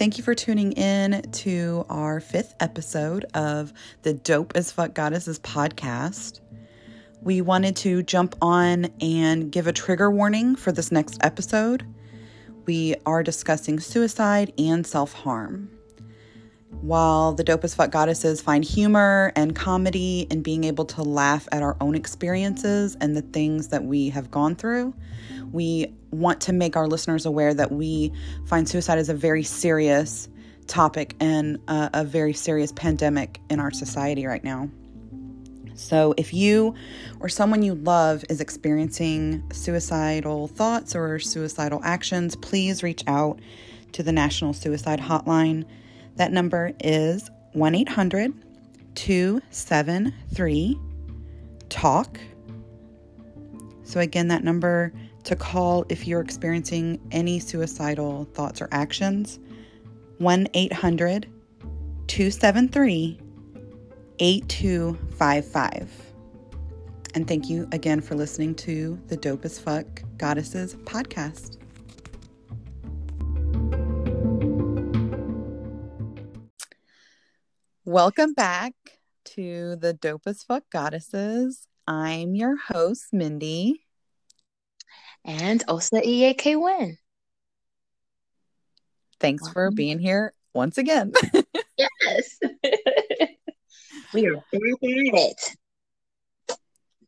Thank you for tuning in to our fifth episode of the Dope as Fuck Goddesses podcast. We wanted to jump on and give a trigger warning for this next episode. We are discussing suicide and self harm. While the Dope as Fuck Goddesses find humor and comedy in being able to laugh at our own experiences and the things that we have gone through, we want to make our listeners aware that we find suicide as a very serious topic and a, a very serious pandemic in our society right now. So, if you or someone you love is experiencing suicidal thoughts or suicidal actions, please reach out to the National Suicide Hotline. That number is 1 800 273 TALK. So, again, that number to call if you're experiencing any suicidal thoughts or actions 1 800 273 8255. And thank you again for listening to the Dope as Fuck Goddesses podcast. Welcome back to the Dope as Fuck Goddesses. I'm your host, Mindy and Osa EAK win. Thanks for being here once again. yes. we are back at it.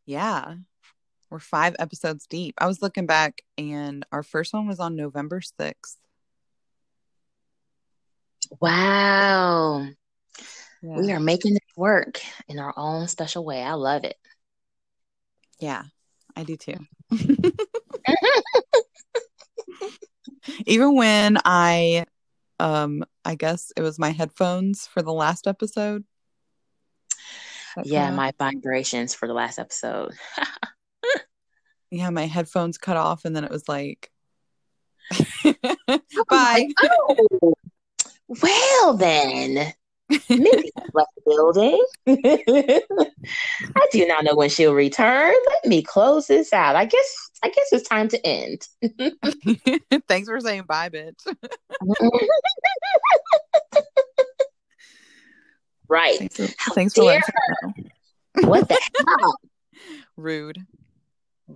Yeah. We're five episodes deep. I was looking back and our first one was on November 6th. Wow. Yeah. We are making it work in our own special way. I love it. Yeah, I do too. Even when I um I guess it was my headphones for the last episode. Yeah, my vibrations for the last episode. yeah, my headphones cut off and then it was like bye. Oh, well then. Mindy left the building. I do not know when she'll return. Let me close this out. I guess I guess it's time to end. Thanks for saying bye, bitch. right. Thanks for, thanks for What the hell? Rude.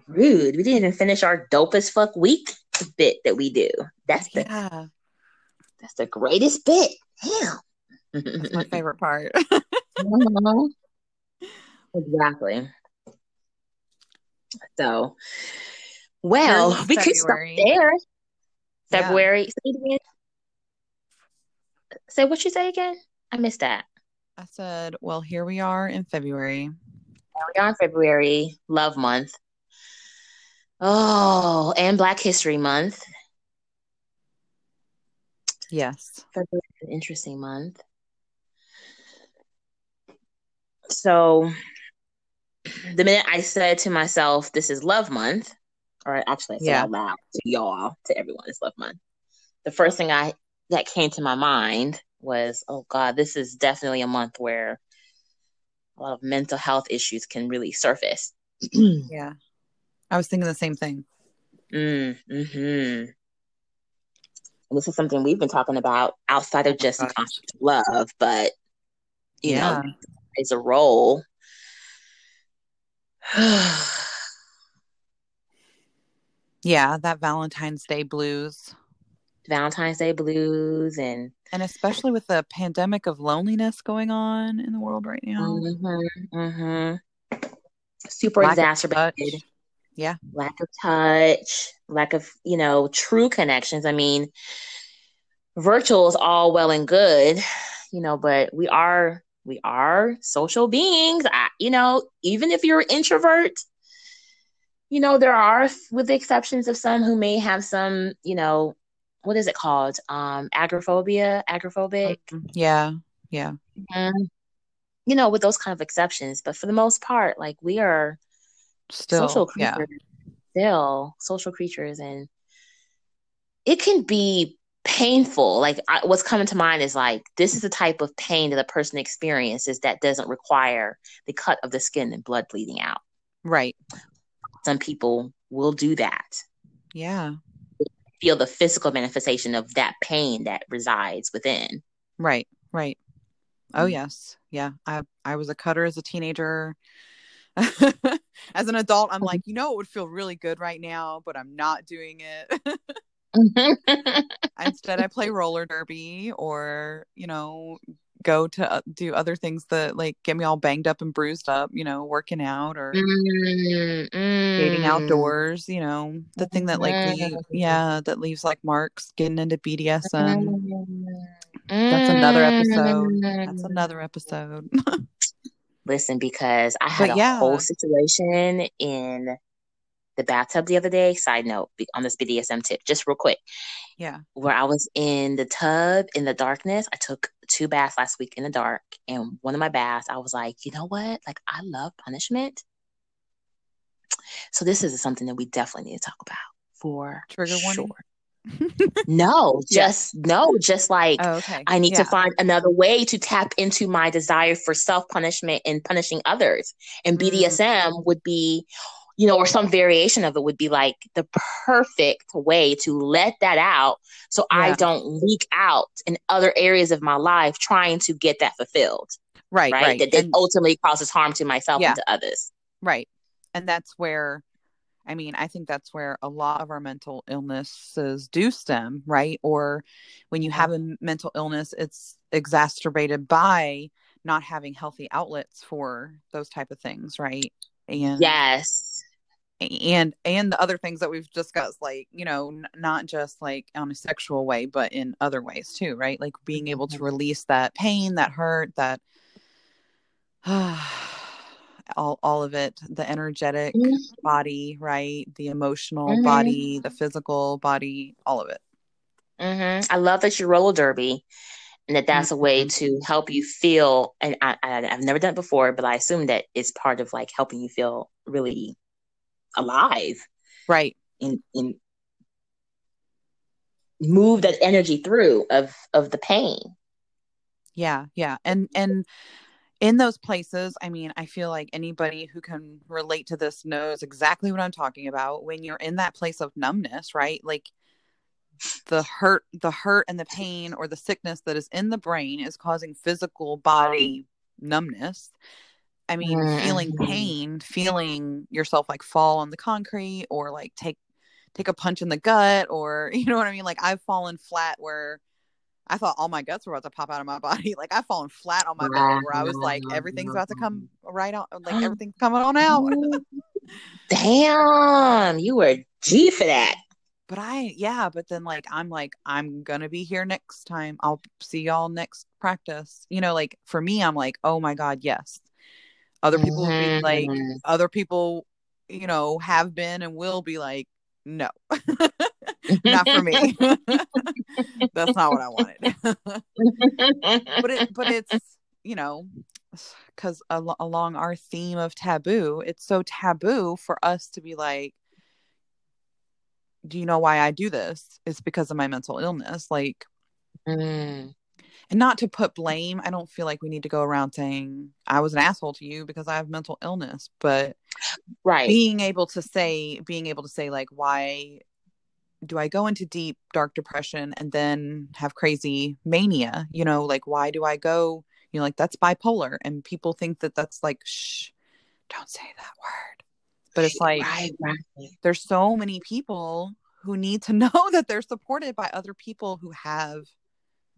Rude. We didn't even finish our dope as fuck week bit that we do. That's the yeah. That's the greatest bit. Damn. That's my favorite part. mm-hmm. Exactly. So, well, we February. could start there. February. Say. Say what you say again. I missed that. I said, well, here we are in February. Here we are in February, Love Month. Oh, and Black History Month. Yes. February is an interesting month. So the minute I said to myself, "This is Love Month," or actually I said yeah. out loud to y'all, to everyone, "It's Love Month." The first thing I that came to my mind was, "Oh God, this is definitely a month where a lot of mental health issues can really surface." yeah, I was thinking the same thing. Mm, hmm this is something we've been talking about outside of just oh just love, but you yeah. know, plays a role. yeah, that Valentine's Day blues. Valentine's Day blues and and especially with the pandemic of loneliness going on in the world right now. Mm-hmm, mm-hmm. Super lack exacerbated. Yeah. Lack of touch, lack of, you know, true connections. I mean, virtual is all well and good, you know, but we are we are social beings. I, you know, even if you're an introvert, you know, there are, with the exceptions of some who may have some, you know, what is it called? Um, agoraphobia, agoraphobic. Mm-hmm. Yeah, yeah. Mm-hmm. You know, with those kind of exceptions, but for the most part, like we are still social creatures, yeah. still social creatures, and it can be painful like I, what's coming to mind is like this is the type of pain that a person experiences that doesn't require the cut of the skin and blood bleeding out right some people will do that yeah feel the physical manifestation of that pain that resides within. Right, right. Oh mm-hmm. yes. Yeah. I I was a cutter as a teenager. as an adult, I'm like, you know, it would feel really good right now, but I'm not doing it. Instead, I play roller derby or, you know, go to uh, do other things that like get me all banged up and bruised up, you know, working out or mm, dating mm. outdoors, you know, the thing that like leave, yeah, that leaves like marks, getting into BDSM. That's another episode. That's mm. another episode. Listen, because I had but, a yeah. whole situation in the bathtub the other day. Side note on this BDSM tip, just real quick. Yeah. Where I was in the tub in the darkness. I took two baths last week in the dark. And one of my baths, I was like, you know what? Like, I love punishment. So this is something that we definitely need to talk about for Trigger sure. no, just yeah. no, just like oh, okay. I need yeah. to find another way to tap into my desire for self punishment and punishing others. And BDSM mm-hmm. would be you know, or some variation of it would be like the perfect way to let that out so yeah. I don't leak out in other areas of my life trying to get that fulfilled. Right. Right. right. That, that ultimately causes harm to myself yeah. and to others. Right. And that's where, I mean, I think that's where a lot of our mental illnesses do stem, right? Or when you have a mental illness, it's exacerbated by not having healthy outlets for those type of things, right? And yes and and the other things that we've discussed like you know n- not just like on a sexual way but in other ways too right like being able to mm-hmm. release that pain that hurt that uh, all all of it the energetic mm-hmm. body right the emotional mm-hmm. body the physical body all of it mm-hmm. i love that you roller derby and that that's a way mm-hmm. to help you feel and I, I i've never done it before but i assume that it's part of like helping you feel really alive right. and, and move that energy through of of the pain. Yeah yeah. And and in those places i mean i feel like anybody who can relate to this knows exactly what i'm talking about. When you're in that place of numbness right? Like the hurt the hurt and the pain or the sickness that is in the brain is causing physical body numbness I mean, mm-hmm. feeling pain, feeling yourself like fall on the concrete or like take take a punch in the gut or you know what I mean? Like I've fallen flat where I thought all my guts were about to pop out of my body. Like I've fallen flat on my back where I was like, everything's about to come right out, like everything's coming on out. Damn, you were G for that. But I, yeah, but then like I'm like I'm gonna be here next time. I'll see y'all next practice. You know, like for me, I'm like, oh my god, yes, other people mm-hmm. will be like, other people, you know, have been and will be like, no, not for me. That's not what I wanted. but it, but it's, you know, because al- along our theme of taboo, it's so taboo for us to be like, do you know why I do this? It's because of my mental illness. Like, mm and not to put blame i don't feel like we need to go around saying i was an asshole to you because i have mental illness but right. being able to say being able to say like why do i go into deep dark depression and then have crazy mania? You know like why do i go? You know like that's bipolar and people think that that's like shh don't say that word. But it's like right, right. there's so many people who need to know that they're supported by other people who have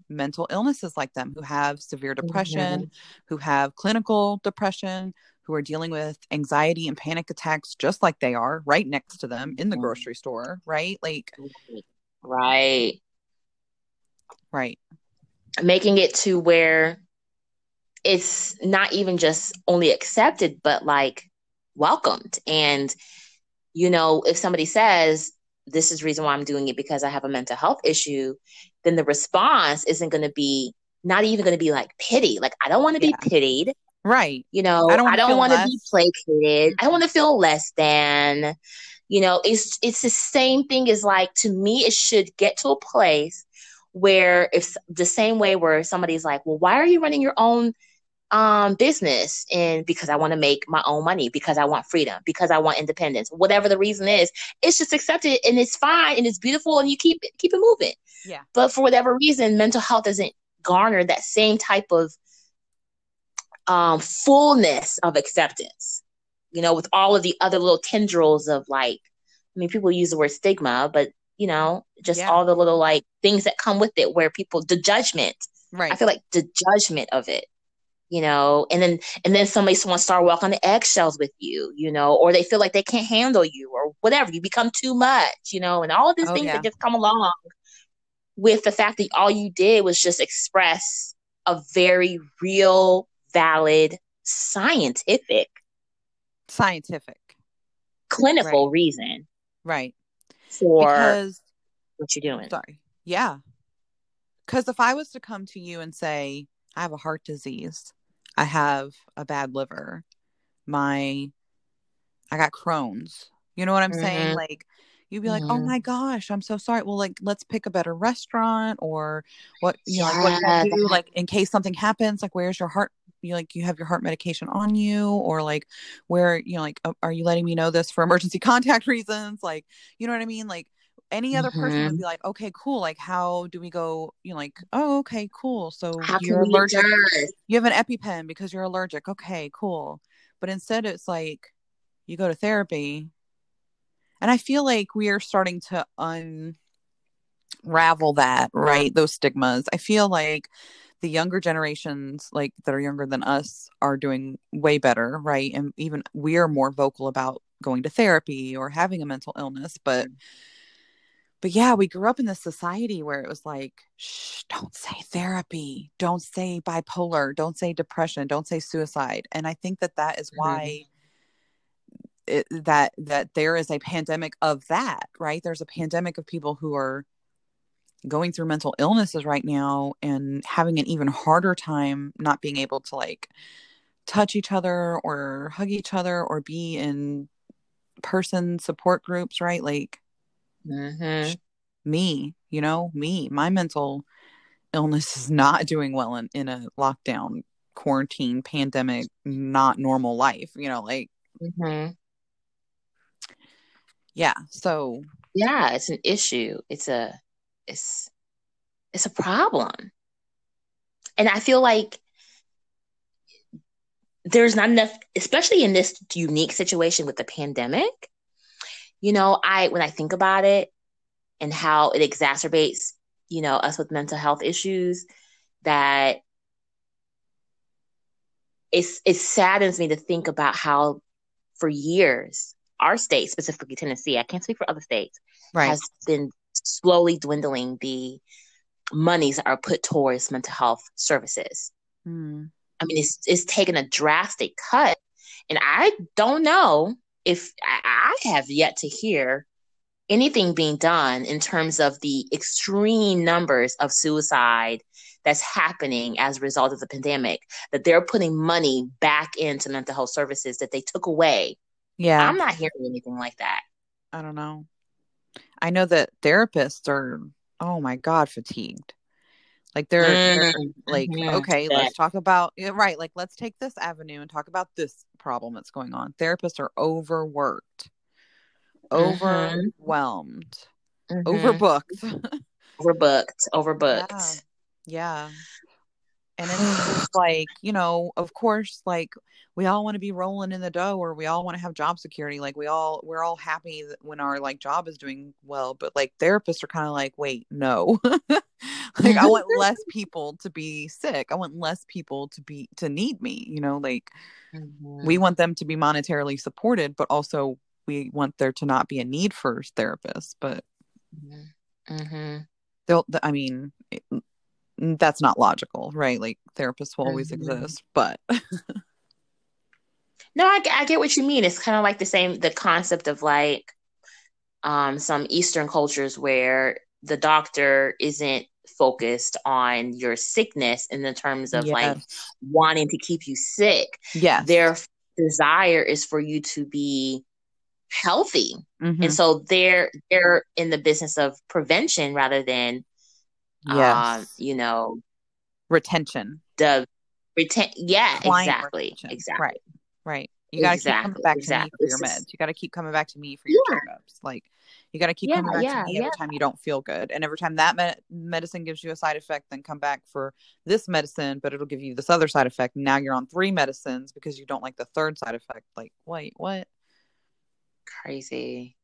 mental illnesses like them who have severe depression, mm-hmm. who have clinical depression, who are dealing with anxiety and panic attacks just like they are right next to them in the mm-hmm. grocery store, right? Like right. Right. Making it to where it's not even just only accepted but like welcomed and you know if somebody says this is the reason why I'm doing it because I have a mental health issue, then the response isn't going to be not even going to be like pity. Like I don't want to yeah. be pitied. Right. You know, I don't, don't want to be placated. I don't want to feel less than. You know, it's it's the same thing as like to me it should get to a place where if the same way where somebody's like, "Well, why are you running your own um business and because I want to make my own money, because I want freedom, because I want independence, whatever the reason is, it's just accepted and it's fine and it's beautiful and you keep keep it moving. Yeah. But for whatever reason, mental health doesn't garner that same type of um fullness of acceptance. You know, with all of the other little tendrils of like I mean people use the word stigma, but you know, just Yeah. all the little like things that come with it where people the judgment Right. I feel like the judgment of it, you know, and then and then somebody wants to start walking on the eggshells with you, you know, or they feel like they can't handle you or whatever. You become too much, you know, and all of these Oh, things yeah. that just come along with the fact that all you did was just express a very real, valid, scientific, Scientific. clinical reason Right. for Because what you're doing. Sorry. Yeah. Because if I was to come to you and say, I have a heart disease, I have a bad liver, my, I got Crohn's, you know what I'm saying? Mhm. Like, you'd be like, oh Mhm. my gosh, I'm so sorry. Well, like, let's pick a better restaurant or what, you know, like, what Yeah, do? Like, in case something happens, like, where's your heart? You like, you have your heart medication on you, or like, where, you know, like, uh, are you letting me know this for emergency contact reasons? Like, you know what I mean? Like, any other person would Mhm. be like, okay, cool. Like, how do we go? You know, like, oh, okay, cool. So How you're allergic. You have an EpiPen because you're allergic. Okay, cool. But instead, it's like you go to therapy, and I feel like we are starting to unravel that, right? Those stigmas. I feel like the younger generations, like that are younger than us, are doing way better, right? And even we are more vocal about going to therapy or having a mental illness, but but yeah, we grew up in this society where it was like, shh, don't say therapy, don't say bipolar, don't say depression, don't say suicide. And I think that that is mm-hmm. why it, that that there is a pandemic of that, right? There's a pandemic of people who are going through mental illnesses right now and having an even harder time not being able to like touch each other or hug each other or be in person support groups, right? Like Mhm. me, you know, me, my mental illness is not doing well in, in a lockdown, quarantine, pandemic, not normal life, you know, like, Mhm. yeah. So, Yeah, it's an issue. It's a it's it's a problem. And I feel like there's not enough especially in this unique situation with the pandemic. You know, I when I think about it and how it exacerbates, you know, us with mental health issues that it's it saddens me to think about how for years our state specifically Tennessee, I can't speak for other states, right. has been slowly dwindling the monies that are put towards mental health services. Mm. I mean, it's it's taken a drastic cut, and I don't know if I, have yet to hear anything being done in terms of the extreme numbers of suicide that's happening as a result of the pandemic. That they're putting money back into mental health services that they took away. Yeah. I'm not hearing anything like that. I don't know. I know that therapists are, oh my God, fatigued. Like they're, they're Mm, like, mhm. okay, Yeah. let's talk about, yeah, right. Like, let's take this avenue and talk about this problem that's going on. Therapists are overworked, Mhm. overwhelmed, Mhm. overbooked. overbooked, overbooked. yeah. And it's just like, you know, of course, like we all want to be rolling in the dough or we all want to have job security. Like we all, we're all happy when our like job is doing well, but like therapists are kind of like, wait, no. like I want less people to be sick. I want less people to be, to need me, you know, like Mhm. we want them to be monetarily supported, but also we want there to not be a need for therapists. But Mhm. Mhm. they'll, I mean, that's not logical, right? Like therapists will always Mhm. exist, but No, I, I get what you mean. It's kind of like the same the concept of like um some Eastern cultures where the doctor isn't focused on your sickness in the terms of like wanting to keep you sick. Yeah, Their desire is for you to be healthy. Mhm. And so they're they're in the business of prevention rather than um, yes, you know, retention. the Pretend, yeah, exactly, retention. exactly. Right, right. You got to keep coming back exactly. to me for your meds. You got to keep coming back to me for your Yeah. checkups. Like, you got to keep Yeah, coming back yeah, to me every time you don't feel good. And every time that med- medicine gives you a side effect, then come back for this medicine, but it'll give you this other side effect. Now you're on three medicines because you don't like the third side effect. Like, wait, what? Crazy.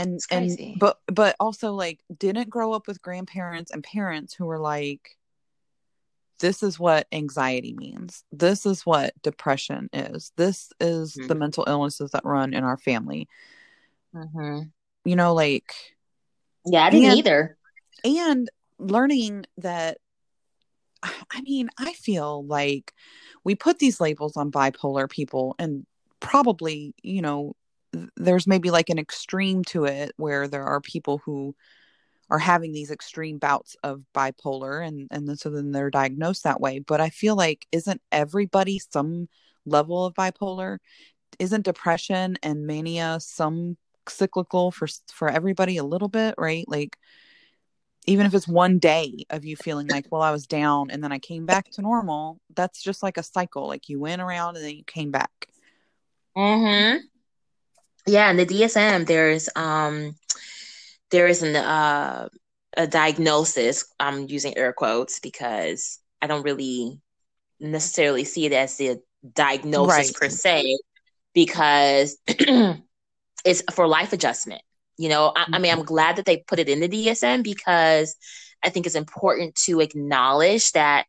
And It's and but but also like didn't grow up with grandparents and parents who were like this is what anxiety means. This is what depression is. This is the Mhm. mental illnesses that run in our family. Hmm you know like Yeah, I didn't And- either. and learning that i mean i feel like we put these labels on bipolar people and probably you know th- there's maybe like an extreme to it where there are people who are having these extreme bouts of bipolar and and then, so then they're diagnosed that way but i feel like isn't everybody some level of bipolar? Isn't depression and mania some cyclical for for everybody a little bit right? Like even if it's one day of you feeling like well i was down and then i came back to normal that's just like a cycle like you went around and then you came back. Hmm Yeah, in the DSM, there's um, there is an uh, a diagnosis. I'm using air quotes because I don't really necessarily see it as the diagnosis Right. per se, because it's for life adjustment. You know, I, I mean, I'm glad that they put it in the DSM because I think it's important to acknowledge that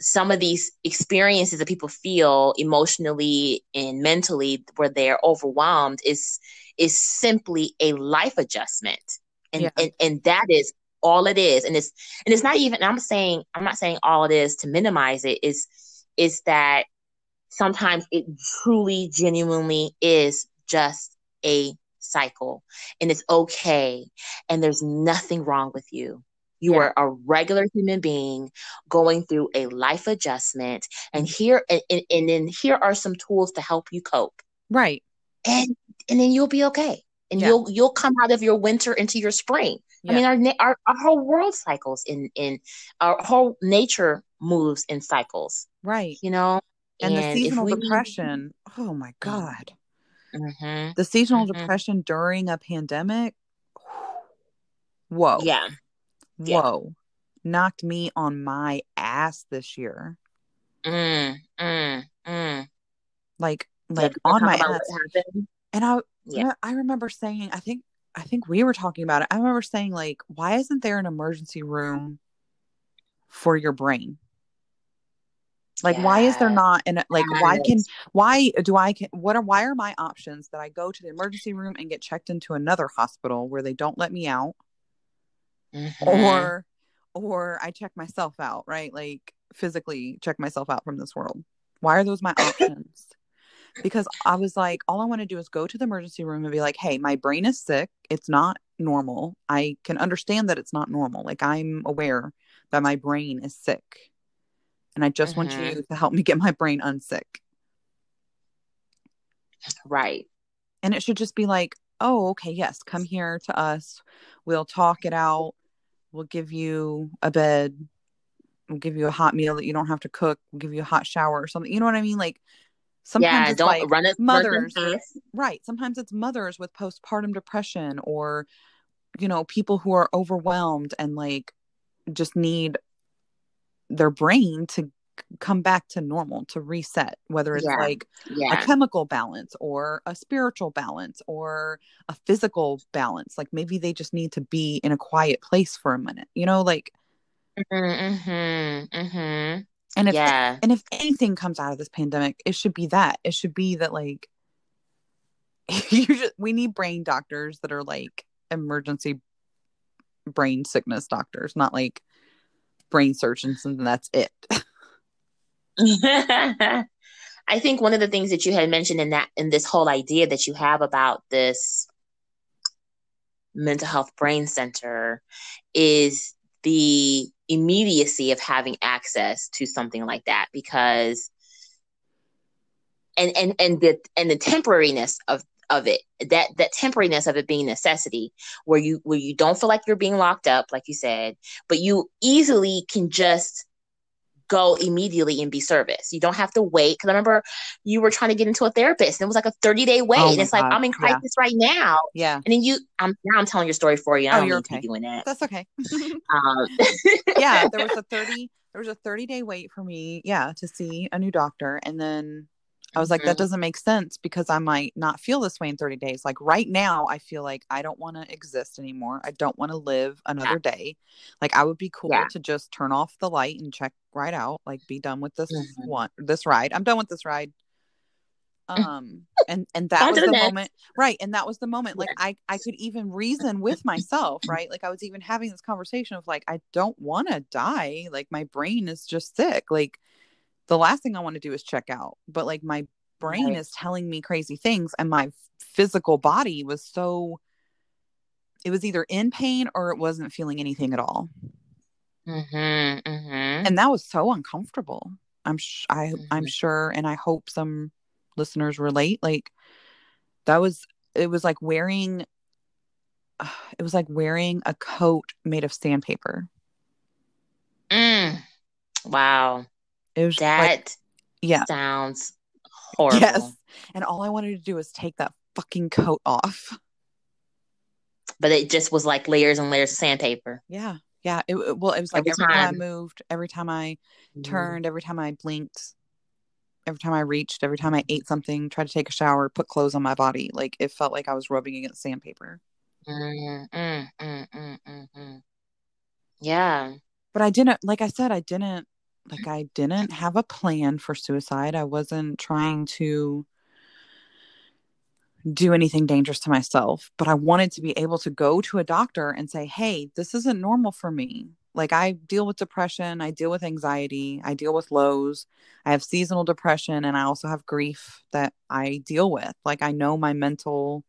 some of these experiences that people feel emotionally and mentally where they're overwhelmed is is simply a life adjustment. And Yeah. and, and that is all it is. And it's and it's not even i'm saying i'm not saying all it is to minimize it. Is is that sometimes it truly genuinely is just a cycle. And it's okay. And there's nothing wrong with you you Yeah. are a regular human being going through a life adjustment and here and, and, and then here are some tools to help you cope. Right. And and then you'll be okay. And Yeah. you'll you'll come out of your winter into your spring. Yeah. i mean our, our our whole world cycles in in our whole nature moves in cycles right. you know? And, the seasonal we- depression oh my god. Mhm. the seasonal Mhm. depression during a pandemic whoa. Yeah yeah. whoa. Knocked me on my ass this year. Mm, mm, mm. like like on my ass. and i Yeah. i remember saying i think i think we were talking about it. I remember saying like why isn't there an emergency room for your brain? Like why is there not and like why can why do i can what are why are my options that i go to the emergency room and get checked into another hospital where they don't let me out Mhm. or or i check myself out right? Like physically check myself out from this world. Why are those my options? Because i was like all i want to do is go to the emergency room and be like hey my brain is sick. It's not normal. I can understand that it's not normal. Like i'm aware that my brain is sick. And i just want Mhm. you to help me get my brain unsick. Right. And it should just be like oh okay yes come here to us. We'll talk it out we'll give you a bed. We'll give you a hot meal that you don't have to cook. We'll give you a hot shower or something. You know what i mean? Like sometimes yeah it's don't like run it mothers run right. Sometimes it's mothers with postpartum depression or you know people who are overwhelmed and like just need their brain to come back to normal to reset whether it's Yeah. like yeah a chemical balance or a spiritual balance or a physical balance like maybe they just need to be in a quiet place for a minute you know like mm-hmm, mm-hmm. and if yeah and if anything comes out of this pandemic it should be that it should be that like you just, we need brain doctors that are like emergency brain sickness doctors not like brain surgeons and that's it I think one of the things that you had mentioned in that in this whole idea that you have about this mental health brain center is the immediacy of having access to something like that because and and and the and the temporariness of of it that that temporariness of it being necessity where you where you don't feel like you're being locked up like you said but you easily can just go immediately and be service. You don't have to wait. Because I remember you were trying to get into a therapist, and it was like a thirty day wait. Oh and it's like I'm in Yeah. crisis right now, Yeah. and then you, I'm now I'm telling your story for you. I Oh, don't you're need to okay. be doing that. That's okay. Um, yeah, there was a 30 there was a 30 day wait for me, yeah, to see a new doctor and then I was like that doesn't make sense because I might not feel this way in 30 days. Like right now I feel like I don't want to exist anymore. I don't want to live another day. Like I would be cool Yeah. to just turn off the light and check right out, like be done with this Mhm. one this ride. I'm done with this ride. Um and and that was the next. moment right and that was the moment like I I could even reason with myself, right? Like I was even having this conversation of like I don't want to die. Like my brain is just sick. Like the last thing I want to do is check out. But like my brain Right. is telling me crazy things and my physical body was so it was either in pain or it wasn't feeling anything at all. Mhm, mhm. And that was so uncomfortable. I'm sh- I I'm Mhm. sure and I hope some listeners relate like that was it was like wearing it was like wearing a coat made of sandpaper. Mm. Wow, It was that like yeah. sounds horrible. Yes. And all I wanted to do was take that fucking coat off. But it just was like layers and layers of sandpaper. Yeah. Yeah. It, it- well, it was like Every every, time. I moved, every time I Mhm. turned, every time I blinked, every time I reached, every time I ate something, tried to take a shower, put clothes on my body, like it felt like I was rubbing against sandpaper. Mm. Yeah. But I didn't, like I said, I didn't, like I didn't have a plan for suicide. I wasn't trying to do anything dangerous to myself, but I wanted to be able to go to a doctor and say, hey, this isn't normal for me. Like, I deal with depression, I deal with anxiety, I deal with lows, I have seasonal depression, and I also have grief that I deal with. Like, I know my mental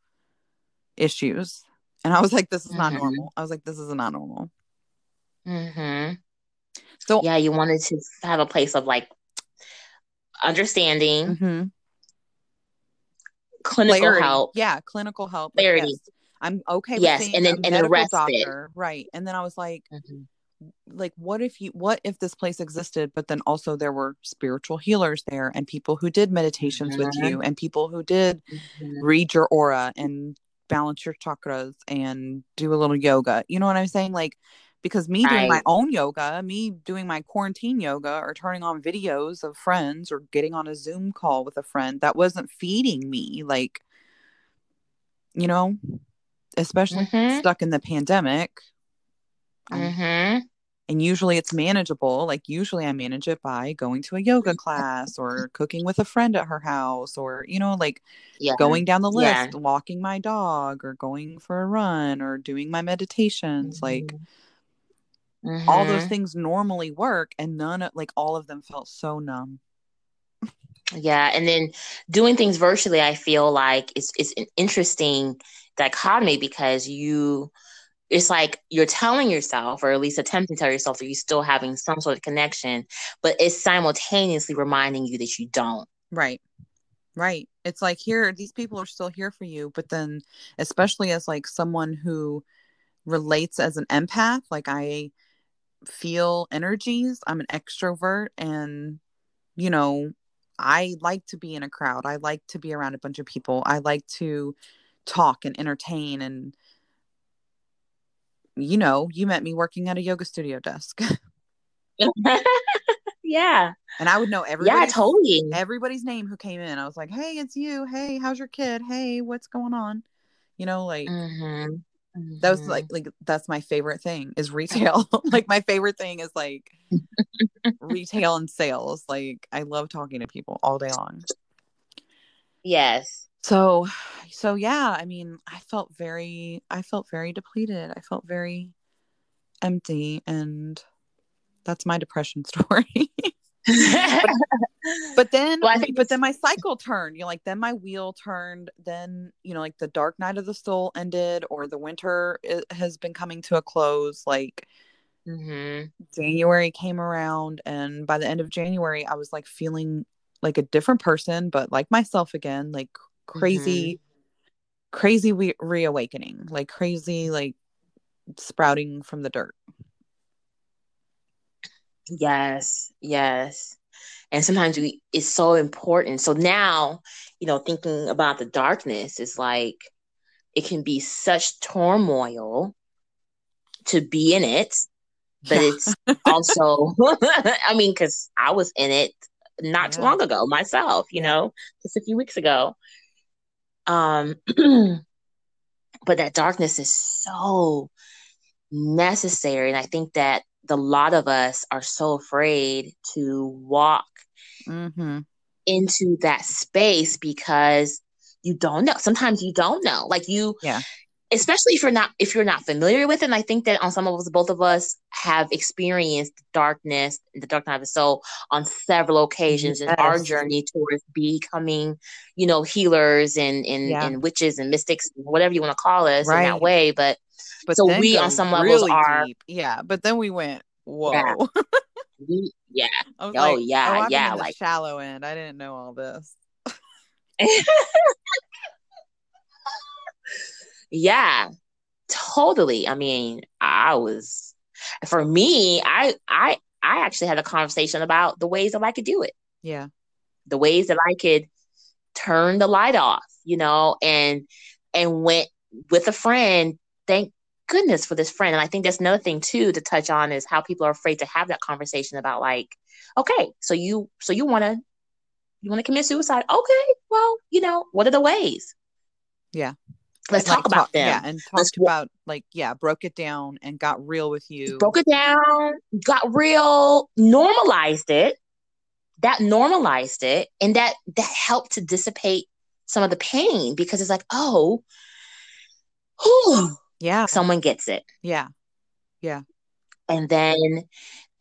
issues. And I was like, this is not Mhm. normal. I was like, this is not normal. hmm So, Yeah, you wanted to have a place of like understanding, Mhm. clinical Clarity. help. Yeah, clinical help. Clarity. yes, I'm okay with Yes, and then- a and then medical doctor. Right. And then I was like, Mhm. like what if you what if this place existed but then also there were spiritual healers there and people who did meditations with Mhm. you and people who did Mhm. read your aura and balance your chakras and do a little yoga you know what i'm saying like because me doing my own yoga me doing my quarantine yoga or turning on videos of friends or getting on a zoom call with a friend that wasn't feeding me like you know especially Mhm. stuck in the pandemic Mhm. and usually it's manageable like usually i manage it by going to a yoga class or cooking with a friend at her house or you know like Yeah. going down the Yeah. list walking my dog or going for a run or doing my meditations like all those Mhm. things normally work and none of like all of them felt so numb Yeah, and then doing things virtually, I feel like it's it's an interesting dichotomy because you, it's like you're telling yourself, or at least attempting to tell yourself that you're still having some sort of connection, but it's simultaneously reminding you that you don't. right right it's like here these people are still here for you but then especially as like someone who relates as an empath like i feel energies. I'm an extrovert and you know i like to be in a crowd. I like to be around a bunch of people. I like to talk and entertain and you know you met me working at a yoga studio desk. Yeah, and i would know everybody. yeah, totally. everybody's name who came in. I was like hey it's you. Hey how's your kid? Hey what's going on? You know like mm-hmm. Mhm. that was Mhm. like like that's my favorite thing is retail like my favorite thing is like retail and sales like i love talking to people all day long yes. so so yeah i mean i felt very i felt very depleted i felt very empty and that's my depression story but then Well, but then my cycle turned you know like then my wheel turned then you know like the dark night of the soul ended or the winter has been coming to a close like Mhm. January came around, and by the end of January, I was like feeling like a different person, but like myself again, like crazy, crazy we- reawakening, like crazy, like sprouting from the dirt. Yes, yes. And sometimes we it's so important. So now, you know, thinking about the darkness is like it can be such turmoil to be in it, but Yeah. it's also I mean, because I was in it not too long ago myself, you know, just a few weeks ago. Um but that darkness is so necessary. And I think that the lot of us are so afraid to walk Mm-hmm. into that space because you don't know. Sometimes you don't know. Like you Yeah. especially if you're not if you're not familiar with it. And I think that on some of us, both of us have experienced darkness, the dark night of the soul on several occasions in our journey towards becoming, you know, healers and and, Yeah. and witches and mystics, whatever you want to call us in that way. But But So we, on some levels, really are- deep. Yeah. But then we went, whoa. Yeah. we, yeah. Oh, like, yeah, oh, yeah, been in the like- shallow end. I didn't know all this. yeah. Totally. I mean, I was for me, I I I actually had a conversation about the ways that I could do it. Yeah. the ways that I could turn the light off, you know, and and went with a friend. Thank goodness for this friend. And I think that's another thing too to touch on is how people are afraid to have that conversation about like, okay, so you so you wanna you wanna commit suicide? Okay, well, you know, what are the ways? Yeah. Let's Like, talk about them. Yeah. And Let's talked about, like, yeah, broke it down and got real with you. broke it down, got real, normalized it. That normalized it, and that that helped to dissipate some of the pain because it's like, oh, whew, yeah. someone gets it, Yeah. Yeah. And then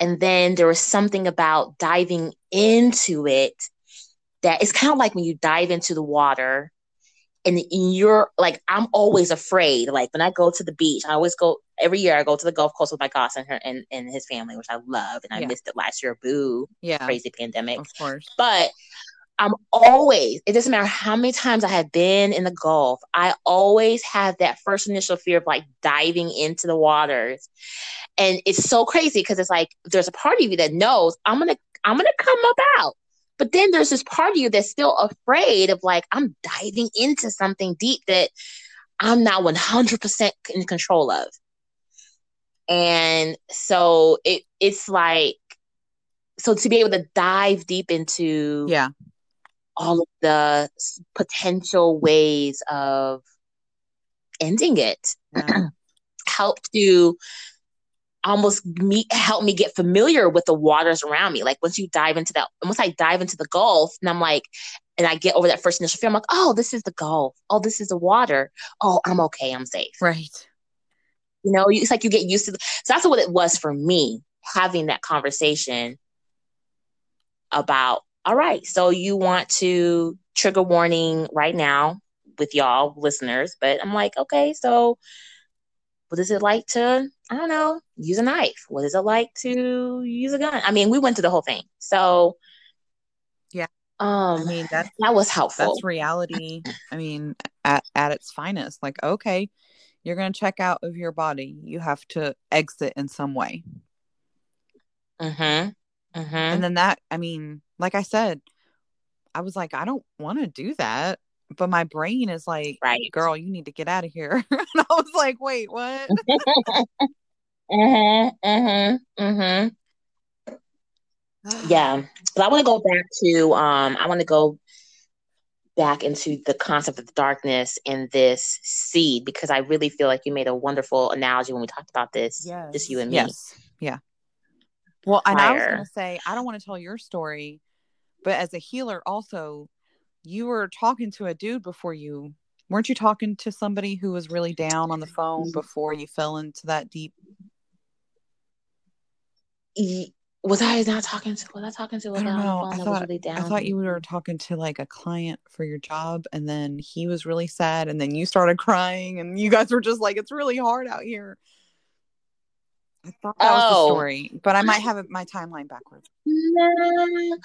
and then there was something about diving into it that it's kind of like when you dive into the water and you're like i'm always afraid like when i go to the beach i always go every year i go to the gulf coast with my cousin and, her, and, and his family which i love and i Yeah. missed it last year boo Yeah. crazy pandemic Of course. but i'm always it doesn't matter how many times i have been in the gulf i always have that first initial fear of like diving into the waters. And it's so crazy because it's like there's a part of you that knows i'm gonna i'm gonna come up out. But then there's this part of you that's still afraid of like i'm diving into something deep that i'm not 100% in control of. And so it it's like so to be able to dive deep into Yeah. All of the potential ways of ending it. Yeah. Mm. help to almost me help me get familiar with the waters around me. Like once you dive into that once i dive into the gulf and i'm like and i get over that first initial fear i'm like oh this is the gulf. Oh this is the water. Oh i'm okay. I'm safe. Right. you know it's like you get used to the, so that's what it was for me having that conversation about all right so you want to trigger warning right now with y'all listeners but i'm like okay so what is it like to i don't know use a knife what is it like to use a gun i mean we went through the whole thing so Yeah. um I mean, that's that was helpful that's reality. I mean, at at its finest. Like, okay, you're gonna check out of your body. You have to exit in some way. mm-hmm mm-hmm And then that, I mean, like I said, I was like, I don't want to do that. But my brain is like, right girl, you need to get out of here. and I was like, wait, what? mm-hmm mm-hmm mm-hmm yeah but i want to go back to um i want to go back into the concept of the darkness and this seed because i really feel like you made a wonderful analogy when we talked about this just you and me Yes. Yeah. Well, and I was going to say, I don't want to tell your story, but as a healer, also, you were talking to a dude before you, weren't you talking to somebody who was really down on the phone before you fell into that deep? Was i not talking to was i talking to a I don't know. I thought, was really down I thought you were talking to like a client for your job, and then he was really sad, and then you started crying, and you guys were just like, it's really hard out here. I thought that was the Oh. story, but I might have my timeline backwards. No,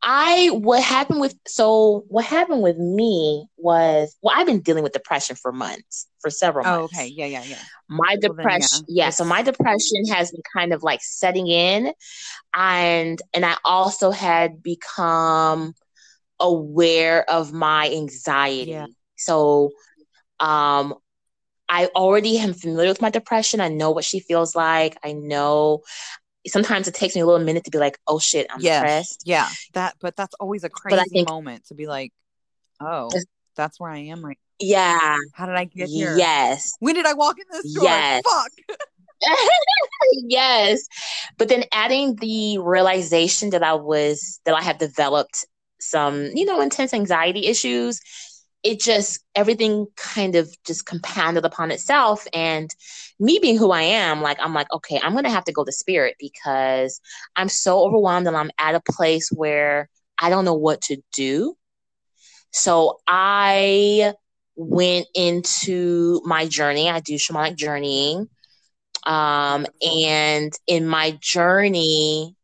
I what happened with so what happened with me was well I've been dealing with depression for months for several Oh, months. okay. Yeah, yeah, yeah. My Well, then, depression yeah, yeah, so my depression has been kind of like setting in and and I also had become aware of my anxiety. Yeah. So um I already am familiar with my depression. I know what she feels like. I know sometimes it takes me a little minute to be like, oh shit, I'm Yes. depressed. Yeah. That, but that's always a crazy think- moment to be like, oh, that's where I am right. Yeah. How did I get here? Yes. When did I walk in this door? Yes. Fuck. yes. But then adding the realization that I was that I have developed some, you know, intense anxiety issues, it just everything kind of just compounded upon itself. And me being who I am, like I'm like, okay, I'm gonna have to go to spirit because I'm so overwhelmed and I'm at a place where I don't know what to do. So I went into my journey. I do shamanic journeying. Um, and in my journey,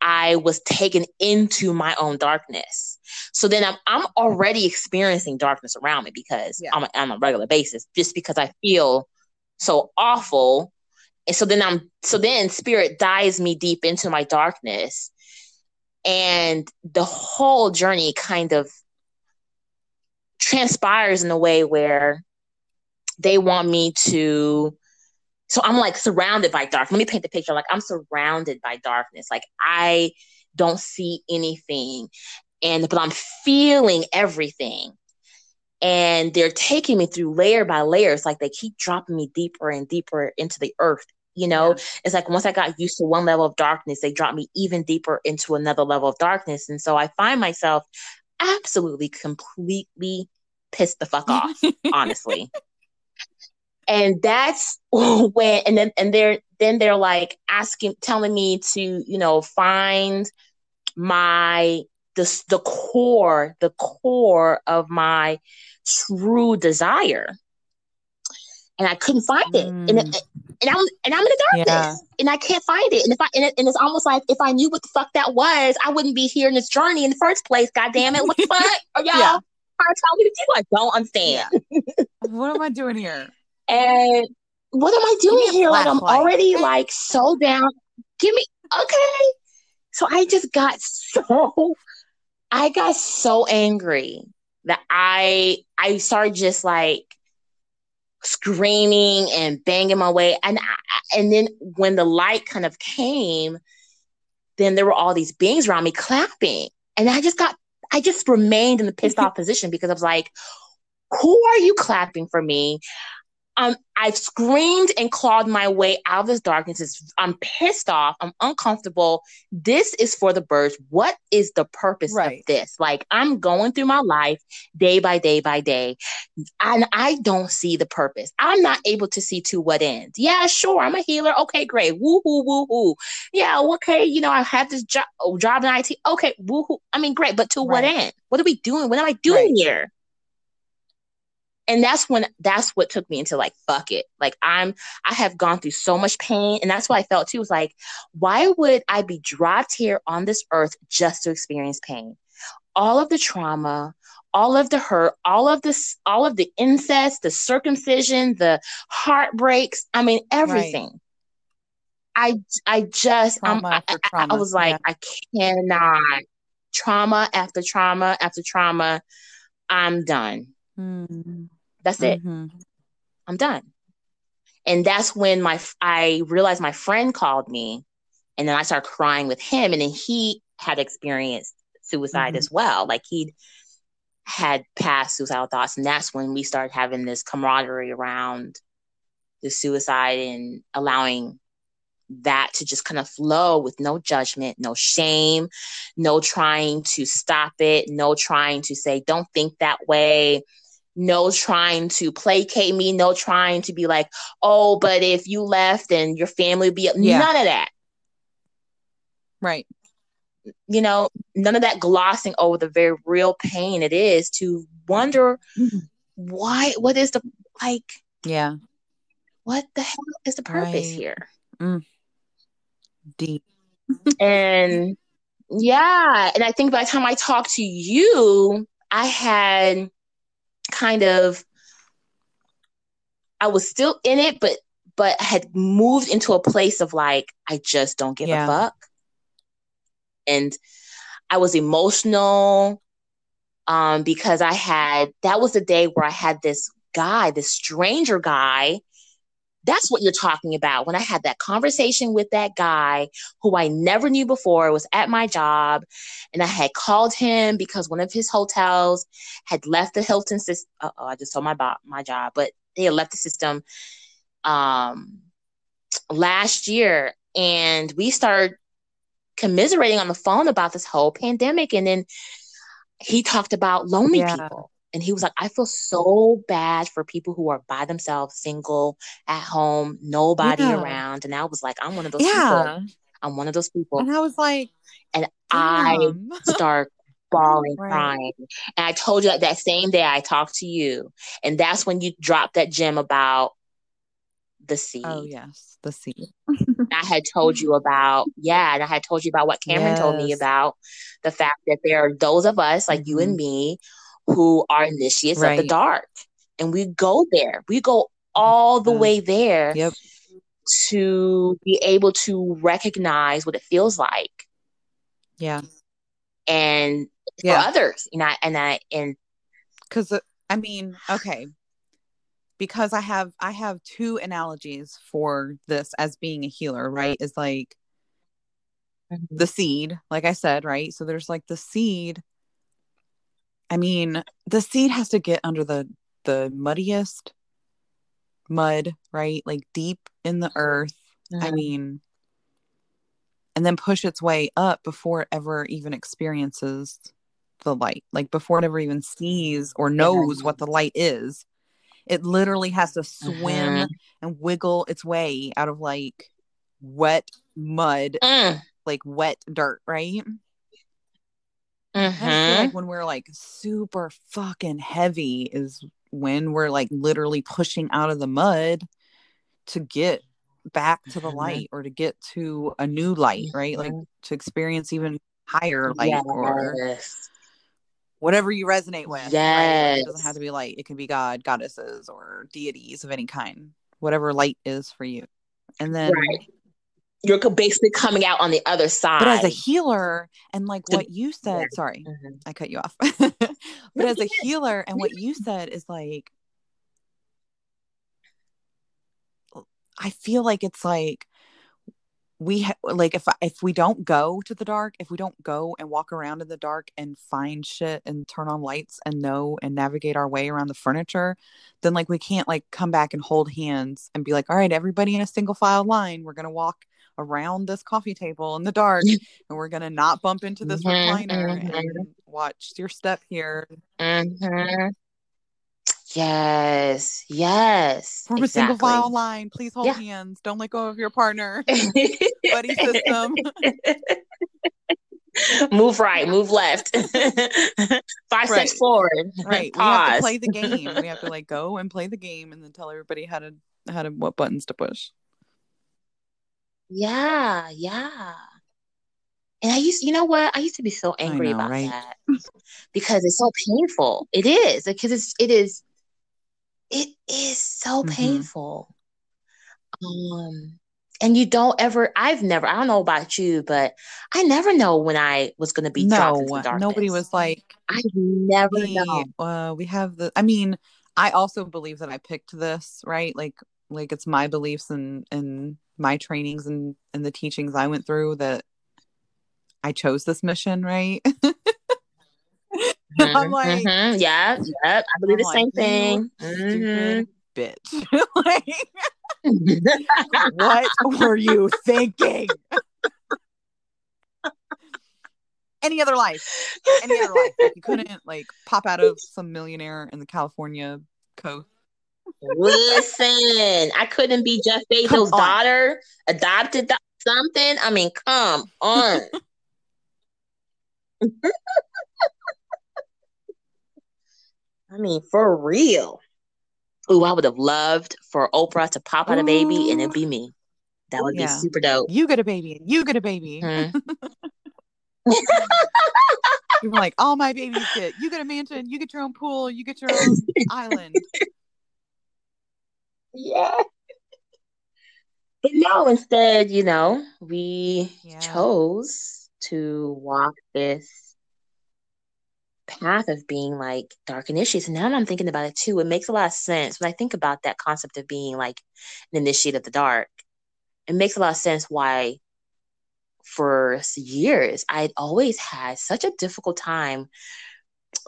I was taken into my own darkness. So then I'm, I'm already experiencing darkness around me because Yeah. I'm a, on a regular basis, just because I feel so awful. And so then I'm, so then spirit dives me deep into my darkness. And the whole journey kind of transpires in a way where they want me to so I'm like surrounded by dark. Let me paint the picture. Like I'm surrounded by darkness. Like I don't see anything. And but I'm feeling everything. And they're taking me through layer by layer. It's like they keep dropping me deeper and deeper into the earth. You know, it's like once I got used to one level of darkness, they dropped me even deeper into another level of darkness. And so I find myself absolutely completely pissed the fuck off, honestly. And that's when and then and they're then they're like asking telling me to, you know, find my the the core, the core of my true desire. And I couldn't find it. And, Mm. it- and I'm and I'm in the darkness Yeah. and I can't find it. And if I and, it, and it's almost like if I knew what the fuck that was, I wouldn't be here in this journey in the first place. God damn it. What the fuck? Are y'all Yeah. trying to tell me to do? I don't understand. What am I doing here? And what am I doing here? Like I'm already like so down. Give me okay. So I just got so I got so angry that I I started just like screaming and banging my way. And I, and then when the light kind of came then there were all these beings around me clapping. And I just got I just remained in the pissed off position because I was like who are you clapping for me um, I've screamed and clawed my way out of this darkness. It's, I'm pissed off. I'm uncomfortable. This is for the birds. What is the purpose Right. of this? Like, I'm going through my life day by day by day, and I don't see the purpose. I'm not able to see to what end. Yeah, sure. I'm a healer. Okay, great. Woo hoo, woo hoo. Yeah, okay. You know, I have this job, job in IT. Okay, woo hoo. I mean, great. But to what end? What are we doing? What am I doing Right. here? And that's when that's what took me into like fuck it. Like i'm i have gone through so much pain. And that's what i felt too was like why would i be dropped here on this earth just to experience pain? All of the trauma all of the hurt all of this all of the incest the circumcision the heartbreaks i mean everything. I i just I, I- I was like i cannot. Trauma after trauma after trauma. I'm done. Mm. That's it Mhm. I'm done. And that's when my I realized my friend called me, and then I started crying with him, and then he had experienced suicide Mhm. as well. Like he'd had past suicidal thoughts, and that's when we started having this camaraderie around the suicide and allowing that to just kind of flow with no judgment, no shame, no trying to stop it, no trying to say, don't think that way, no trying to placate me, no trying to be like, oh, but if you left and your family would be Yeah. none of that. Right. You know, none of that glossing over the very real pain it is to wonder Mhm. why, what is the, like, Yeah. what the hell is the purpose Right. here? Deep. and yeah, and I think by the time I talked to you, I had kind of I was still in it, but but had moved into a place of like, I just don't give yeah. a fuck. And I was emotional um, because I had that was the day where I had this guy, this stranger guy. That's what you're talking about. When I had that conversation with that guy who I never knew before, was at my job, and I had called him because one of his hotels had left the Hilton system. Oh, I just told my bo- my job, but they had left the system um, last year, and we started commiserating on the phone about this whole pandemic, and then he talked about lonely yeah. people. And he was like, I feel so bad for people who are by themselves, single, at home, nobody yeah. around. And I was like, I'm one of those yeah. people. I'm one of those people. And I was like, and Damn. I start bawling, right. crying. And I told you that, that same day I talked to you. And that's when you dropped that gem about the seed. Oh yes, the seed. I had told you about yeah, and I had told you about what Cameron yes. told me about the fact that there are those of us like mm-hmm. you and mm-hmm. me who are initiates right. of the dark, and we go there. We go all the way there. Yep. To be able to recognize what it feels like. Yeah. And yeah. for others, you know, and I and because uh, I mean, okay, because I have I have two analogies for this as being a healer, right? Is like mm-hmm. the seed, like I said, right? So there's like the seed. I mean, the seed has to get under the the muddiest mud, right? Like deep in the earth. Mm-hmm. I mean, and then push its way up before it ever even experiences the light, like before it ever even sees or knows what the light is it literally has to swim uh-huh. and wiggle its way out of like wet mud, uh. like wet dirt, right? Uh-huh. like when we're like super fucking heavy is when we're like literally pushing out of the mud to get back to the uh-huh. light or to get to a new light, right? Like to experience even higher light yes. or whatever you resonate with. Yes. Right? It doesn't have to be light. It can be God, goddesses, or deities of any kind. Whatever light is for you. And then right. You're basically coming out on the other side. But as a healer, and like what you said, sorry, mm-hmm. I cut you off. but as a healer, and what you said is like, I feel like it's like we ha- like if if we don't go to the dark if we don't go and walk around in the dark and find shit and turn on lights and know and navigate our way around the furniture then like we can't like come back and hold hands and be like all right everybody in a single file line we're going to walk around this coffee table in the dark and we're going to not bump into this mm-hmm, recliner mm-hmm. and watch your step here mm-hmm. Yes, yes. Form exactly. a single file line. Please hold yeah. hands. Don't let go of your partner. Buddy system. move right, move left. Five right. steps forward. Right. Pause. We have to play the game. We have to like go and play the game and then tell everybody how to how to what buttons to push. Yeah, yeah. And I used, you know what? I used to be so angry know, about right? that because it's so painful. It is because it's it is it is so mm-hmm. painful. Um, and you don't ever i've never i don't know about you but i never know when i was going to be no nobody was like i never we, know uh, we have the i mean i also believe that i picked this right like like it's my beliefs and and my trainings and and the teachings i went through that i chose this mission right Mm-hmm, I'm like, mm-hmm, yeah, yep. I believe I'm the like, same thing. Mm-hmm. Bitch. like, what were you thinking? Any other life? Any other life? Like, you couldn't like pop out of some millionaire in the California coast. Listen, I couldn't be Jeff Bezos' daughter, adopted something. I mean, come on. I mean, for real. Ooh, I would have loved for Oprah to pop out a baby and it'd be me. That would yeah. be super dope. You get a baby. And you get a baby. Mm-hmm. You're like, all my babies get. You get a mansion. You get your own pool. You get your own island. Yeah. But no, instead, you know, we Yeah. chose to walk this path of being like dark initiates. And now that I'm thinking about it too, it makes a lot of sense when I think about that concept of being like an initiate of the dark. It makes a lot of sense why for years I'd always had such a difficult time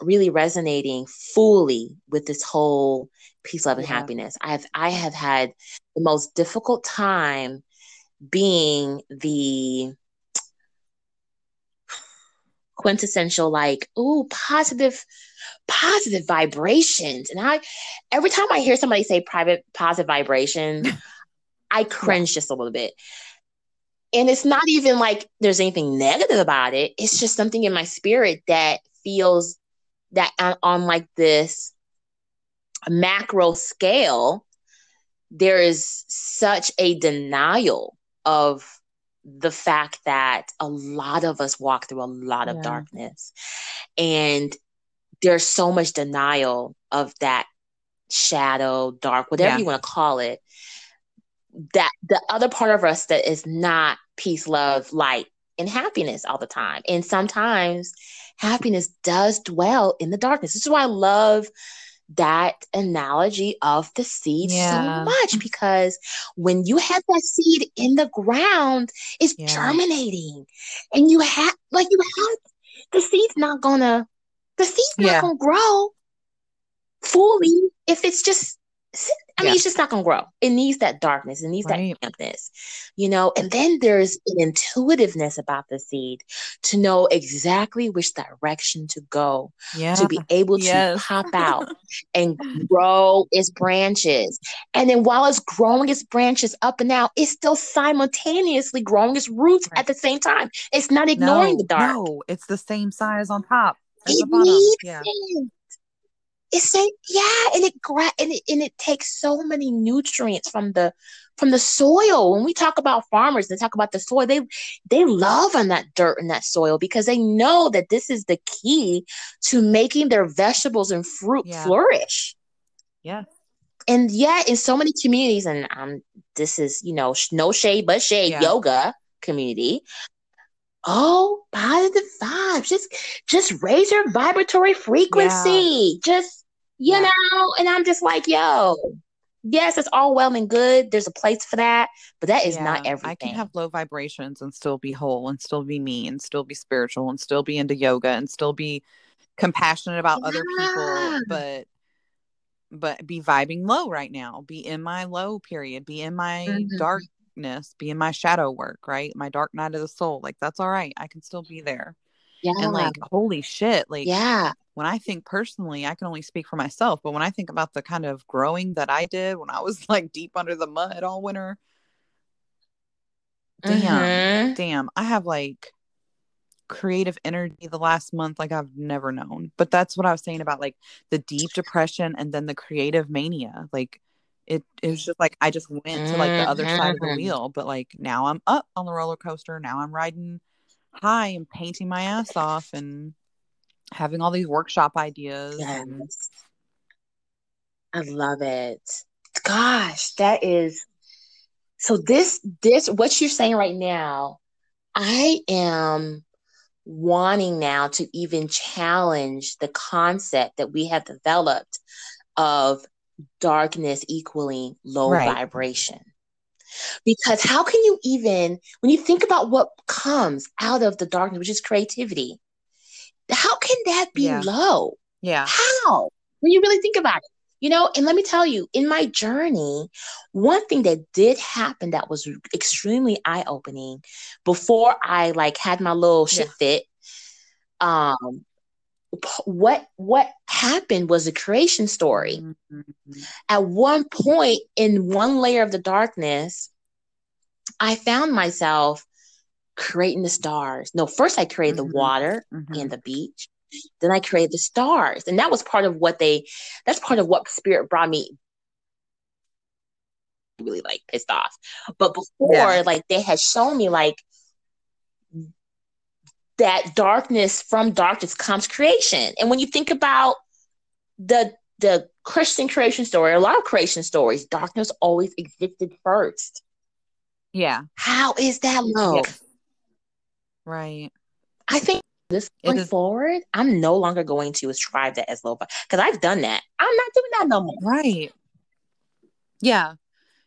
really resonating fully with this whole peace, love, and Yeah. happiness. I've I have had the most difficult time being the quintessential like ooh positive positive vibrations and i every time i hear somebody say private positive vibrations i cringe just a little bit and it's not even like there's anything negative about it it's just something in my spirit that feels that on, on like this macro scale there is such a denial of the fact that a lot of us walk through a lot of Yeah. darkness and there's so much denial of that shadow dark whatever Yeah. you want to call it that the other part of us that is not peace love light and happiness all the time and sometimes happiness does dwell in the darkness this is why i love that analogy of the seed Yeah. so much because when you have that seed in the ground, it's Yeah. germinating, and you have like you have the seed's not gonna the seed's not gonna grow fully if it's just. I mean, Yeah. it's just not gonna grow. It needs that darkness. It needs Right. that dampness, you know. And then there's an intuitiveness about the seed to know exactly which direction to go Yeah. to be able to Yes. pop out and grow its branches. And then while it's growing its branches up and out, it's still simultaneously growing its roots Right. at the same time. It's not ignoring no, the dark. No, it's the same size on top It needs Yeah. it. It's saying, yeah, and it gra- and it and it takes so many nutrients from the from the soil. When we talk about farmers and talk about the soil, they they love on that dirt and that soil because they know that this is the key to making their vegetables and fruit Yeah. flourish. Yeah. and yet in so many communities and um this is you know sh- no shade but shade Yeah. yoga community oh positive vibes just just raise your vibratory frequency just you Yeah. know and i'm just like yo yes it's all well and good there's a place for that but that is not Yeah, everything I can have low vibrations and still be whole and still be me and still be spiritual and still be into yoga and still be compassionate about other people, but but be vibing low right now. Be in my low period. Be in my Mhm. darkness. Be in my shadow work, right? My dark night of the soul. Like that's all right. I can still be there. yeah And like, holy shit, like yeah when I think personally, I can only speak for myself, but when I think about the kind of growing that I did when I was like deep under the mud all winter, damn, Mhm. damn, I have like creative energy the last month like I've never known. But that's what I was saying about like the deep depression and then the creative mania. Like it, it was just like I just went to like the other side of the Mhm. wheel, but like now I'm up on the roller coaster. Now I'm riding high and painting my ass off and having all these workshop ideas. And I love it. Gosh, that is so this this what you're saying right now, I am wanting now to even challenge the concept that we have developed of darkness equaling low Right. vibration. Because how can you even when you think about what comes out of the darkness, which is creativity, how can that be Yeah. low? yeah. How? When you really think about it. You know, and let me tell you, in my journey, one thing that did happen that was extremely eye-opening before I like had my little shit Yeah. fit, um what what happened was a creation story. Mhm. At one point in one layer of the darkness, I found myself creating the stars. No, first I created Mhm. the water Mhm. and the beach. Then I created the stars. And that was part of what they that's part of what spirit brought me really like pissed off. But before, Yeah. like they had shown me like that darkness from darkness comes creation. And when you think about the the Christian creation story, a lot of creation stories, darkness always existed first. Yeah. How is that low? Yes. Right. I think this going is- forward, I'm no longer going to ascribe that as low because I've done that. I'm not doing that no more. Right. Yeah.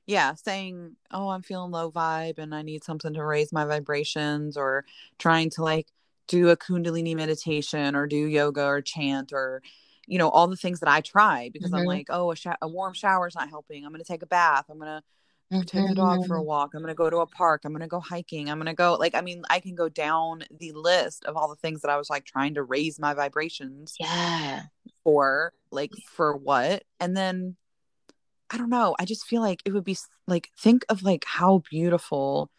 Yeah. Saying, oh, I'm feeling low vibe and I need something to raise my vibrations or trying to like do a Kundalini meditation or do yoga or chant or, you know, all the things that I try because I'm Mhm. like, oh, a, sho- a warm shower's not helping. I'm going to take a bath. I'm going to take the dog for a Mhm. walk. I'm going to go to a park. I'm going to go hiking. I'm going to go, like, I mean, I can go down the list of all the things that I was like trying to raise my vibrations Yeah. for like for what and then i don't know i just feel like it would be like think of like how beautiful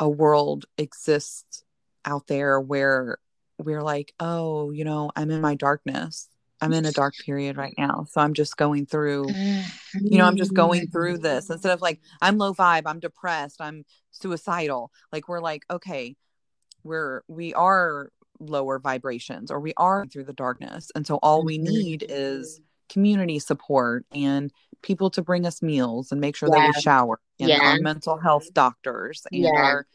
a world exists out there where we're like oh you know i'm in my darkness i'm in a dark period right now so i'm just going through you know i'm just going through this instead of like i'm low vibe i'm depressed i'm suicidal like we're like okay we're we are lower vibrations or we are through the darkness and so all we Mhm. need is community support and people to bring us meals and make sure that we shower and Yeah. our mental health doctors and Yeah. our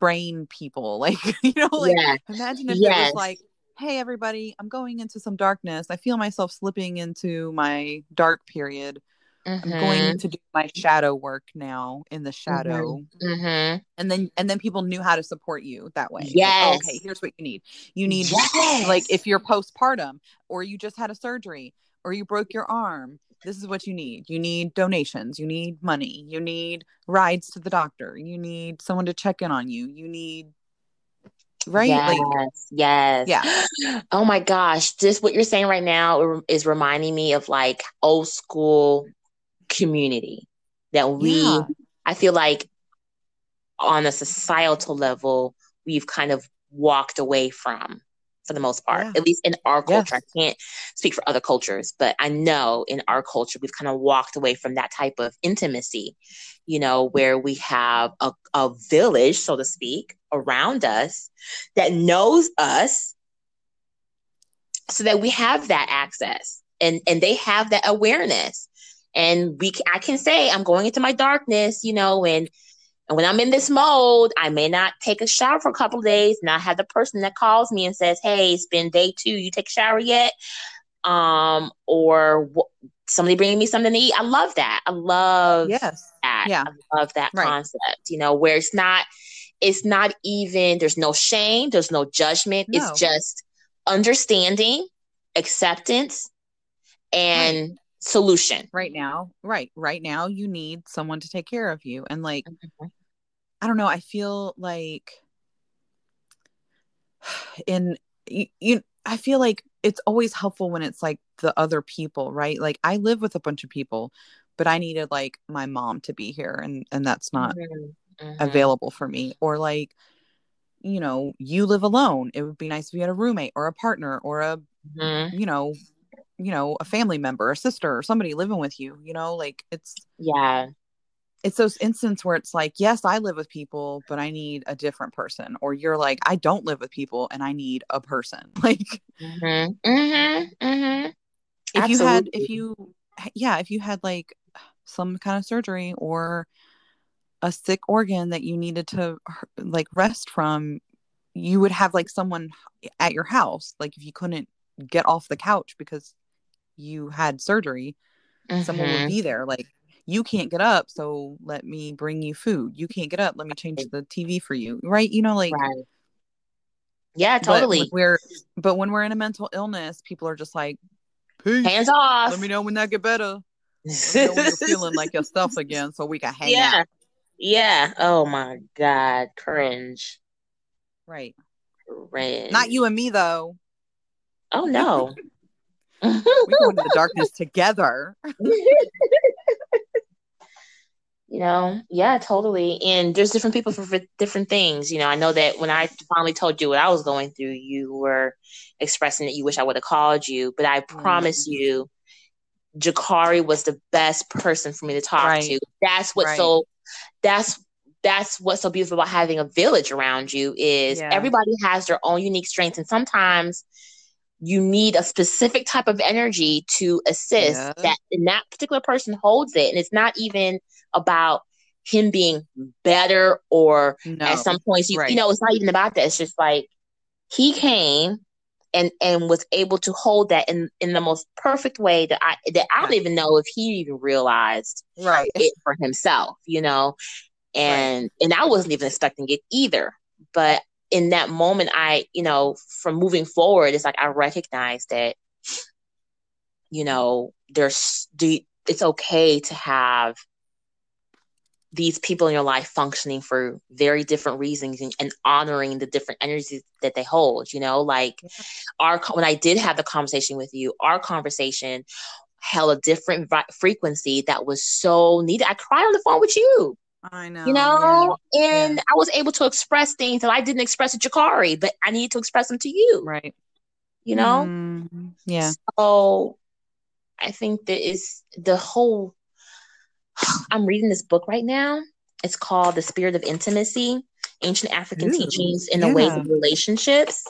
brain people like you know like yeah. imagine if it was like hey everybody i'm going into some darkness. I feel myself slipping into my dark period. I'm Mhm. going to do my shadow work now in the shadow. Mhm. and then and then people knew how to support you that way. Like, Yes. okay here's what you need. You need Yes. like if you're postpartum or you just had a surgery or you broke your arm this is what you need. You need donations. You need money. You need rides to the doctor. You need someone to check in on you. You need right Yes, like yes. Yeah. Oh my gosh, just what you're saying right now is reminding me of like old school community that we Yeah. I feel like on a societal level we've kind of walked away from for the most part Yeah. at least in our culture Yes. i can't speak for other cultures but i know in our culture we've kind of walked away from that type of intimacy you know where we have a, a village so to speak around us that knows us so that we have that access and and they have that awareness and we I can say i'm going into my darkness you know and and when i'm in this mode i may not take a shower for a couple of days and i have the person that calls me and says hey it's been day two you take a shower yet? Um or wh- somebody bringing me something to eat. I love that. I love yes. that. Yeah. i love that Right. concept you know where it's not it's not even there's no shame there's no judgment. No. it's just understanding acceptance and solution right now right right now you need someone to take care of you and like Mhm. I don't know. I feel like in you, you I feel like it's always helpful when it's like the other people, right? Like I live with a bunch of people, but I needed like my mom to be here and and that's not Mhm. Mhm. available for me or like you know, you live alone. It would be nice if you had a roommate or a partner or a Mhm. you know, you know, a family member, a sister or somebody living with you, you know, like it's yeah it's those instances where it's like, yes, I live with people, but I need a different person. Or you're like, I don't live with people and I need a person. Like Mhm. Mhm. Mhm. if you had, if you, yeah, if you had like some kind of surgery or a sick organ that you needed to like rest from, you would have like someone at your house. Like if you couldn't get off the couch because you had surgery, someone would Mhm. be there. Like you can't get up, so let me bring you food. You can't get up, let me change the TV for you. Right? You know, like right yeah but totally we're but when we're in a mental illness, people are just like, Peace. hands off Let me know when that get better. Let when you're feeling like yourself again, so we can hang yeah out. yeah oh my god cringe Right. cringe Not you and me though. oh no We go into the darkness together. you know yeah totally and there's different people for, for different things you know i know that when i finally told you what i was going through you were expressing that you wish i would have called you but i mm. promise you jakari was the best person for me to talk Right. to that's what's Right. so that's that's what's so beautiful about having a village around you is Yeah. everybody has their own unique strengths and sometimes you need a specific type of energy to assist Yeah. that and that particular person holds it and it's not even about him being better or No. at some points you, right. you know it's not even about that it's just like he came and and was able to hold that in in the most perfect way that i that i don't even know if he even realized right. it for himself you know and and i wasn't even expecting it either but in that moment i you know from moving forward it's like i recognize that you know there's the it's okay to have these people in your life functioning for very different reasons and, and honoring the different energies that they hold you know? Like our when i did have the conversation with you our conversation held a different vi- frequency that was so needed. I cried on the phone with you I know. you know yeah, and i was able to express things that i didn't express to jakari but i needed to express them to you. Right. you know Mhm. Yeah. so I think that is the whole. I'm reading this book right now. It's called The Spirit of Intimacy Ancient African Ooh, Teachings in the Ways of Relationships.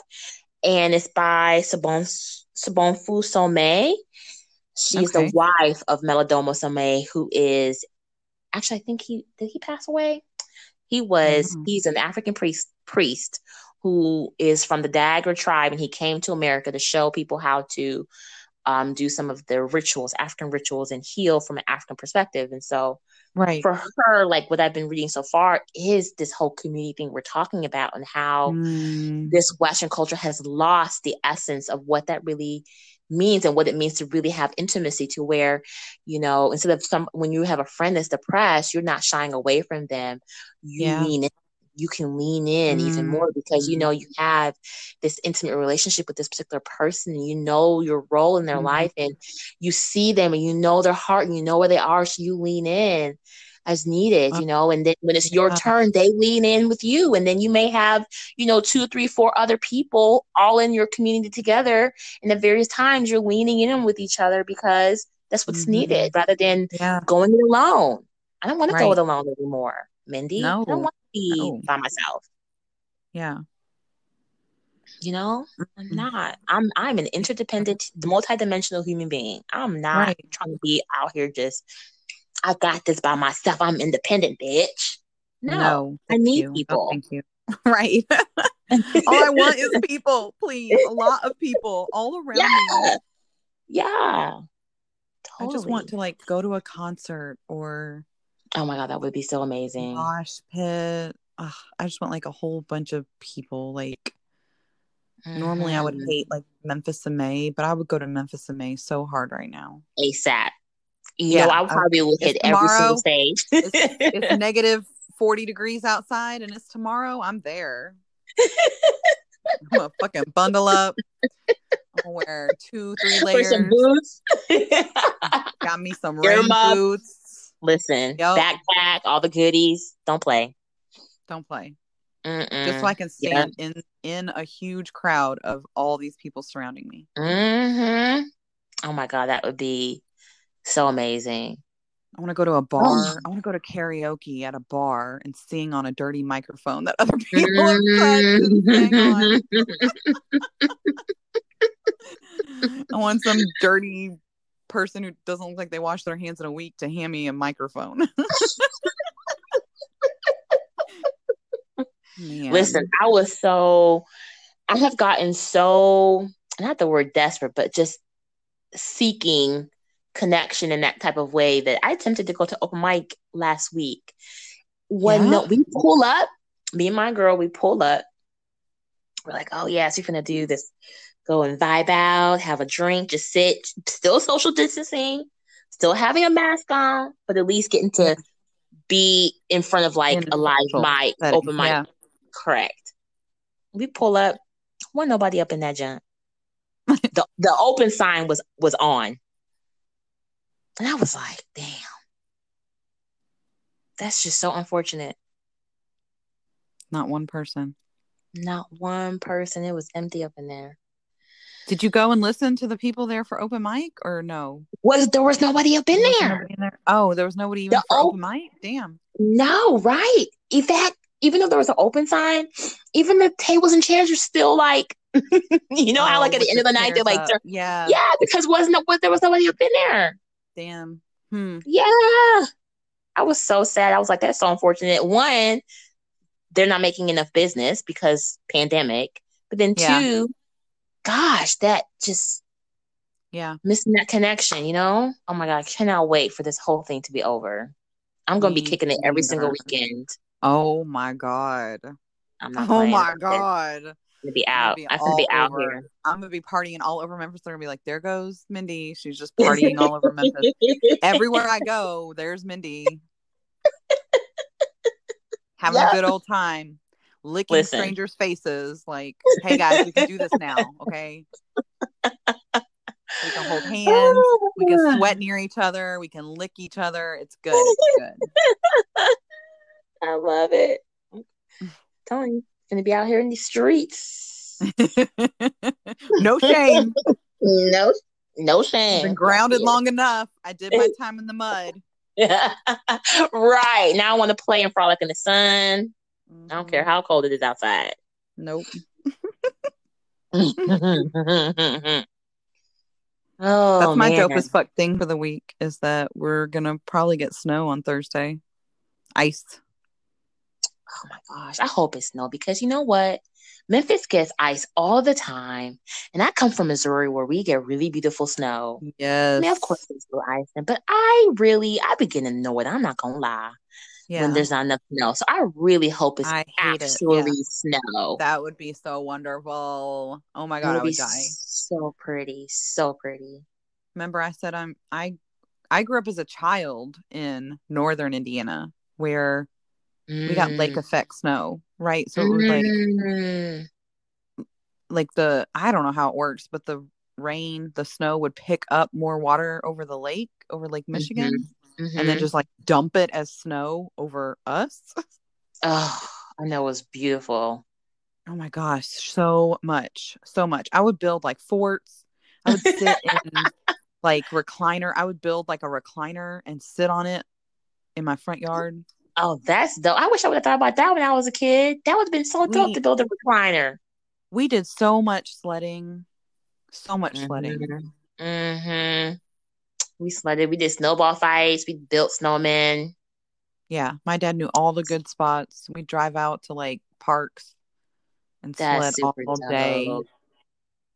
And it's by Sabon, Sobonfu Somé. She's Okay. the wife of Malidoma Somé, who is actually, I think he did he pass away? He was, know. he's an African priest priest who is from the Dagara tribe, and he came to America to show people how to um, do some of the rituals, African rituals, and heal from an African perspective. And so, Right. for her, like what I've been reading so far is this whole community thing we're talking about, and how Mm, this Western culture has lost the essence of what that really means and what it means to really have intimacy to where, you know, instead of some, when you have a friend that's depressed, you're not shying away from them. You Yeah. lean in. You can lean in even more because you know you have this intimate relationship with this particular person and you know your role in their Mhm. life and you see them and you know their heart and you know where they are. So you lean in as needed, Uh, you know, and then when it's your yeah. turn, they lean in with you. And then you may have you know, two, three, four other people all in your community together. And at various times, you're leaning in with each other because that's what's Mhm. needed rather than Yeah. going it alone. I don't want to go it alone anymore, Mindy. No. I don't want to be No. by myself. Yeah. You know, I'm Mm. not. I'm I'm an interdependent, multidimensional human being. I'm not Right. trying to be out here just. I got this by myself. I'm independent, bitch. No, No. I need you. No, people. thank you. Right. all I want is people, please. A lot of people all around yeah, me. yeah. Totally. I just want to like go to a concert or Oh my god, that would be so amazing. mosh pit. Ugh, I just want like a whole bunch of people. Like normally I would Mhm. hate like Memphis in May, but I would go to Memphis in May so hard right now. ASAP. You Yeah, know, I probably would it's hit every single stage. It's, it's negative 40 degrees outside and it's tomorrow. I'm there. I'm gonna fucking bundle up. I'm gonna wear two, three For some layers. boots. Got me some rain boots. Listen, Yup. backpack, all the goodies. Don't play. Don't play. Mm-mm. Just so I can Yeah. stand in in a huge crowd of all these people surrounding me. hmm Oh my god, that would be so amazing. I want to go to a oh. bar. I want to go to karaoke at a bar and sing on a dirty microphone that other people have touched and sang on. I want some dirty person who doesn't look like they wash their hands in a week to hand me a microphone. Listen, I was so I have gotten so not the word desperate, but just seeking connection in that type of way that I attempted to go to open mic last week. When Yeah? no, we pull up, me and my girl, we pull up. We're like, oh yes, we're gonna do this. Go and vibe out, have a drink, just sit, still social distancing, still having a mask on, but at least getting to be in front of like a live mic, setting, open mic. yeah. Correct. We pull up. Wasn't nobody up in that junk. the the open sign was was on. And I was like, damn. That's just so unfortunate. Not one person. Not one person. It was empty up in there. Did you go and listen to the people there for open mic or no? Was there was nobody up in there? nobody in there? Oh, there was nobody even The for op- open mic? Damn. No, right. evac even though there was an open sign, even the tables and chairs are still like, you know how Oh, like at the end of the night they're like, they're- yeah. yeah, because wasn't was there was nobody up in there. Damn. Hmm. Yeah, I was so sad. I was like, that's so unfortunate. One, they're not making enough business because pandemic, but then Yeah. two, gosh, that just Yeah. missing that connection. You know? Oh my god, I cannot wait for this whole thing to be over. I'm gonna be kicking it every single weekend. Oh my god. Oh my god. it. Gonna be out. be I'm gonna be out over- here. I'm gonna be partying all over Memphis. They're gonna be like, there goes Mindy. She's just partying all over Memphis. Everywhere I go, there's Mindy. Having Yeah. a good old time. Licking Listen. strangers' faces. Like, hey guys, we can do this now, okay? We can hold hands. We can oh, sweat near each other. We can lick each other. It's good. It's I love it. Telling gonna be out here in the streets. no shame. No, no shame. been grounded long enough. I did my time in the mud. right now, I want to play and frolic in the sun. I don't care Mhm. how cold it is outside. Nope. oh, That's my man. dopest fuck thing for the week is that we're gonna probably get snow on Thursday. Ice. Oh my gosh, I hope it's snow because you know what? Memphis gets ice all the time, and I come from Missouri where we get really beautiful snow. Yes. I mean, of course, there's still ice, but I really, I begin to know it. I'm not gonna lie Yeah. when there's not enough snow. So I really hope it's I hate it, yeah. snow. that would be so wonderful. Oh my god, I would would be die. so pretty, so pretty. Remember I said I'm I I grew up as a child in northern Indiana where we got lake effect snow, right? So it was like Mm. like the I don't know how it works, but the rain, the snow would pick up more water over the lake, over Lake Michigan, and then Mhm. just like dump it as snow over us. oh, I know it was beautiful. Oh my gosh, so much, so much. I would build like forts. I would sit in like recliner. I would build like a recliner and sit on it in my front yard. Oh, that's dope. I wish I would have thought about that when I was a kid. That would have been so dope We- to build a recliner. We did so much sledding, so much sledding. Mm-hmm. We sledded. We did snowball fights. We built snowmen. Yeah, my dad knew all the good spots. We'd drive out to like parks and That's sled all, all day. dope.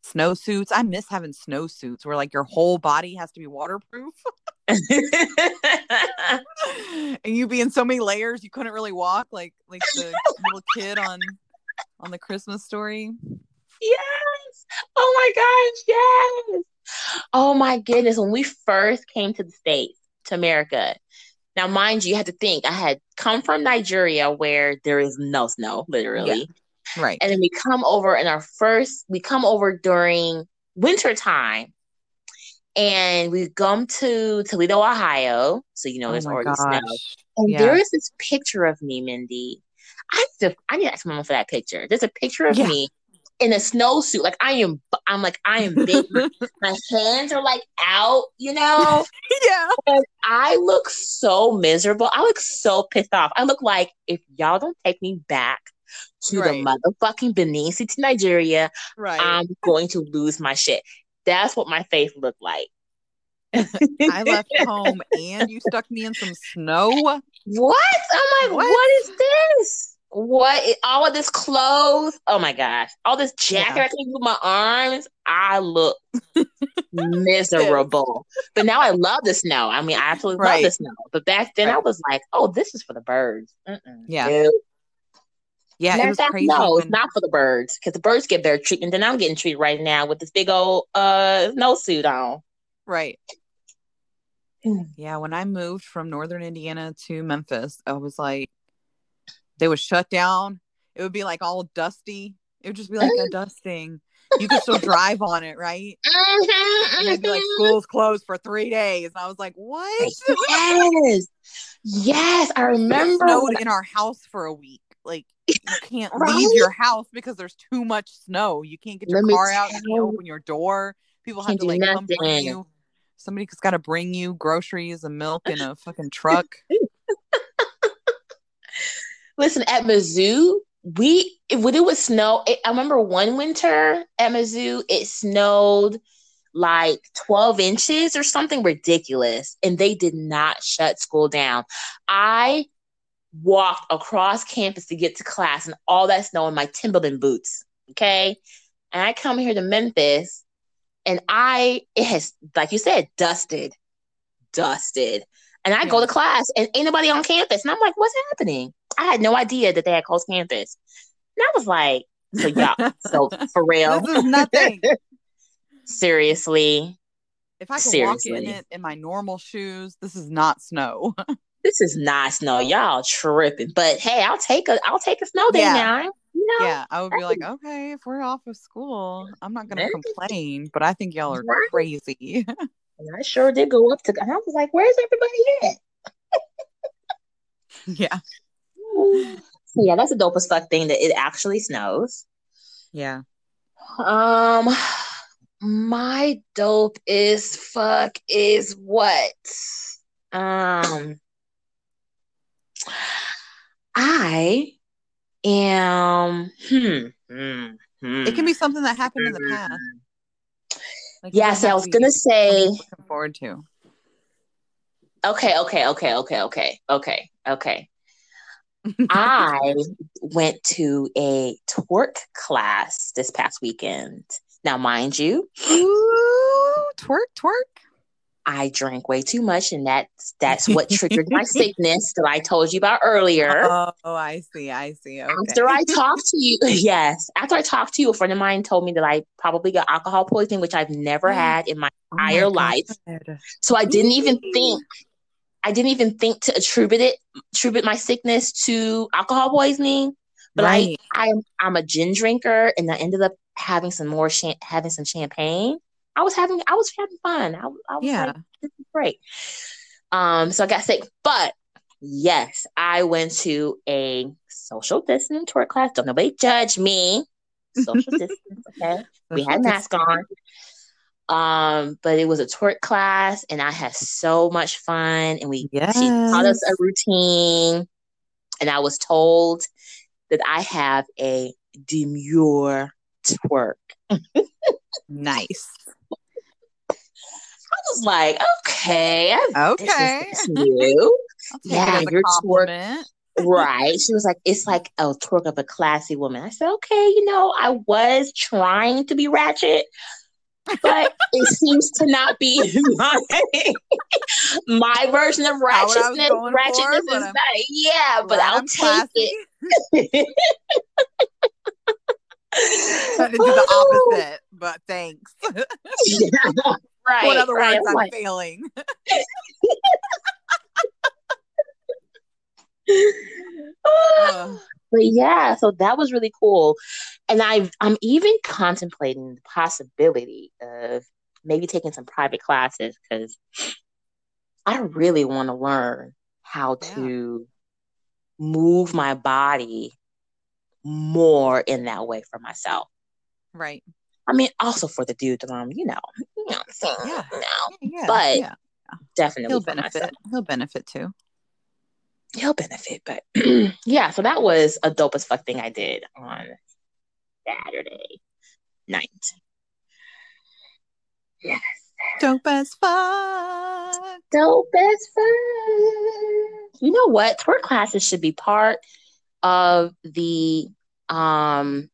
Snowsuits. I miss having snowsuits where like your whole body has to be waterproof. and you be in so many layers you couldn't really walk like like the little kid on on the Christmas story. yes. Oh my gosh, yes. Oh my goodness. When we first came to the States, to America, now mind you, you had to think I had come from Nigeria where there is no snow, literally. Right. And then we come over in our first, we come over during winter time. And we come to Toledo, Ohio. So you know oh there's already snow. And Yeah. there is this picture of me, Mindy. I to, I need to ask my mom for that picture. There's a picture of Yeah. me in a snowsuit. Like I am, I'm like I am big. my hands are like out, you know. yeah. And I look so miserable. I look so pissed off. I look like if y'all don't take me back to Right. the motherfucking Benin City, Nigeria, Right. I'm going to lose my shit. That's what my face looked like. I left home and you stuck me in some snow. What? I'm like, What? what is this? What? is- All of this clothes? Oh my gosh! All this jacket Yeah. I can move my arms. I look miserable. But now I love the snow. I mean, I absolutely love Right. the snow. But back then, I was like, oh, this is for the birds. Mm-mm. Yeah. Nope. Yeah, Matter it was fact, crazy. no, when- it's not for the birds because the birds get better treatment than I'm getting treated right now with this big old uh suit on. Right. Yeah, when I moved from northern Indiana to Memphis, I was like, they would shut down. It would be like all dusty. It would just be like a dusting. You could still drive on it, right? And they'd be like, school's closed for three days. And I was like, what? Yes, yes, I It remember. snowed in our house for a week. Like, you can't Right? leave your house because there's too much snow. You can't get your Let car out. You can't open your door. People have to like come bring you. Somebody's got to bring you groceries and milk in a fucking truck. Listen, at Mizzou, we when it was snow, it, I remember one winter at Mizzou, it snowed like 12 inches or something ridiculous, and they did not shut school down. I walked across campus to get to class and all that snow in my Timberland boots. Okay. And I come here to Memphis and I, it has, like you said, dusted, dusted. And I yeah. go to class and ain't nobody on campus. And I'm like, what's happening? I had no idea that they had closed campus. And I was like, so y'all, so for real. This is nothing. Seriously. If I could Seriously. walk in it in my normal shoes, this is not snow. this is not snow. Y'all tripping. But hey, I'll take a I'll take a snow day yeah. now. You know, yeah, I would be like, okay, if we're off of school, I'm not gonna complain, but I think y'all are crazy. and I sure did go up to I was like, where's everybody at? yeah. So yeah, that's a dope as fuck thing that it actually snows. Yeah. Um my dope is fuck is what? Um I am hmm, hmm, hmm. It can be something that happened in the past. Like yes, I was gonna say looking forward to. Okay, okay, okay, okay, okay, okay, okay. I went to a twerk class this past weekend. Now, mind you, Ooh, twerk, twerk. I drank way too much, and that's that's what triggered my sickness that I told you about earlier. Oh, I see, I see. Okay. After I talked to you, yes, after I talked to you, a friend of mine told me that I probably got alcohol poisoning, which I've never oh had in my oh entire my life. So I didn't even think I didn't even think to attribute it attribute my sickness to alcohol poisoning. But right. I I'm I'm a gin drinker, and I ended up having some more sh- having some champagne. I was having I was having fun. I, I was yeah. like, this is great. Um, so I got sick, but yes, I went to a social distance twerk class. Don't nobody judge me. Social distance, okay. we had masks on. Um, but it was a twerk class and I had so much fun and we yes. she taught us a routine and I was told that I have a demure twerk. nice. I was like, okay, okay, this is, you. yeah, your twerk. right. She was like, it's like a twerk of a classy woman. I said, okay, you know, I was trying to be ratchet, but it seems to not be my, my version of ratchetness. Ratchetness for, is not, yeah, but I'll I'm take classy. it. Turned into the opposite, but thanks. yeah, right. What other right. words I'm failing? but yeah, so that was really cool. And I I'm even contemplating the possibility of maybe taking some private classes because I really want to learn how yeah. to move my body more in that way for myself. Right. I mean, also for the dude that I'm, you know, you know saying yeah. now. Yeah, but yeah. definitely he'll benefit. Myself. He'll benefit too. He'll benefit, but yeah. So that was a dope as fuck thing I did on Saturday night. Yes. Dope as fuck. Dope as fuck. You know what? Twerk classes should be part of the um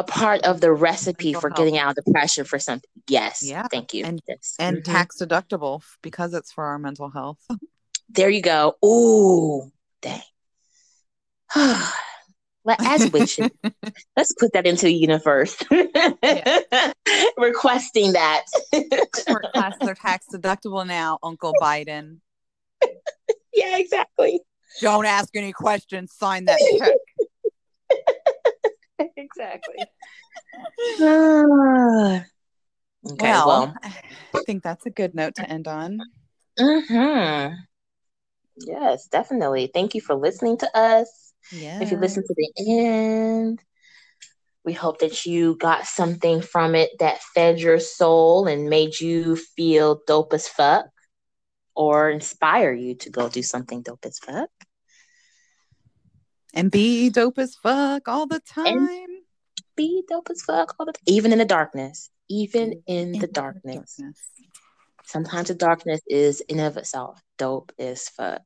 a part of the recipe for getting out of depression for something. Yes. Yeah. Thank you. And, yes. and mm-hmm. tax deductible because it's for our mental health. there you go. Ooh, dang. well, as should, let's put that into the universe. Requesting that. They're tax deductible now, Uncle Biden. yeah, exactly. Don't ask any questions. Sign that check. exactly. okay, well, well, I think that's a good note to end on. Mm-hmm. Yes, definitely. Thank you for listening to us. Yeah. If you listen to the end, we hope that you got something from it that fed your soul and made you feel dope as fuck or inspire you to go do something dope as fuck. And be dope as fuck all the time. And be dope as fuck all the time. Even in the darkness. Even in, in the, darkness. the darkness. Sometimes the darkness is in of itself dope as fuck.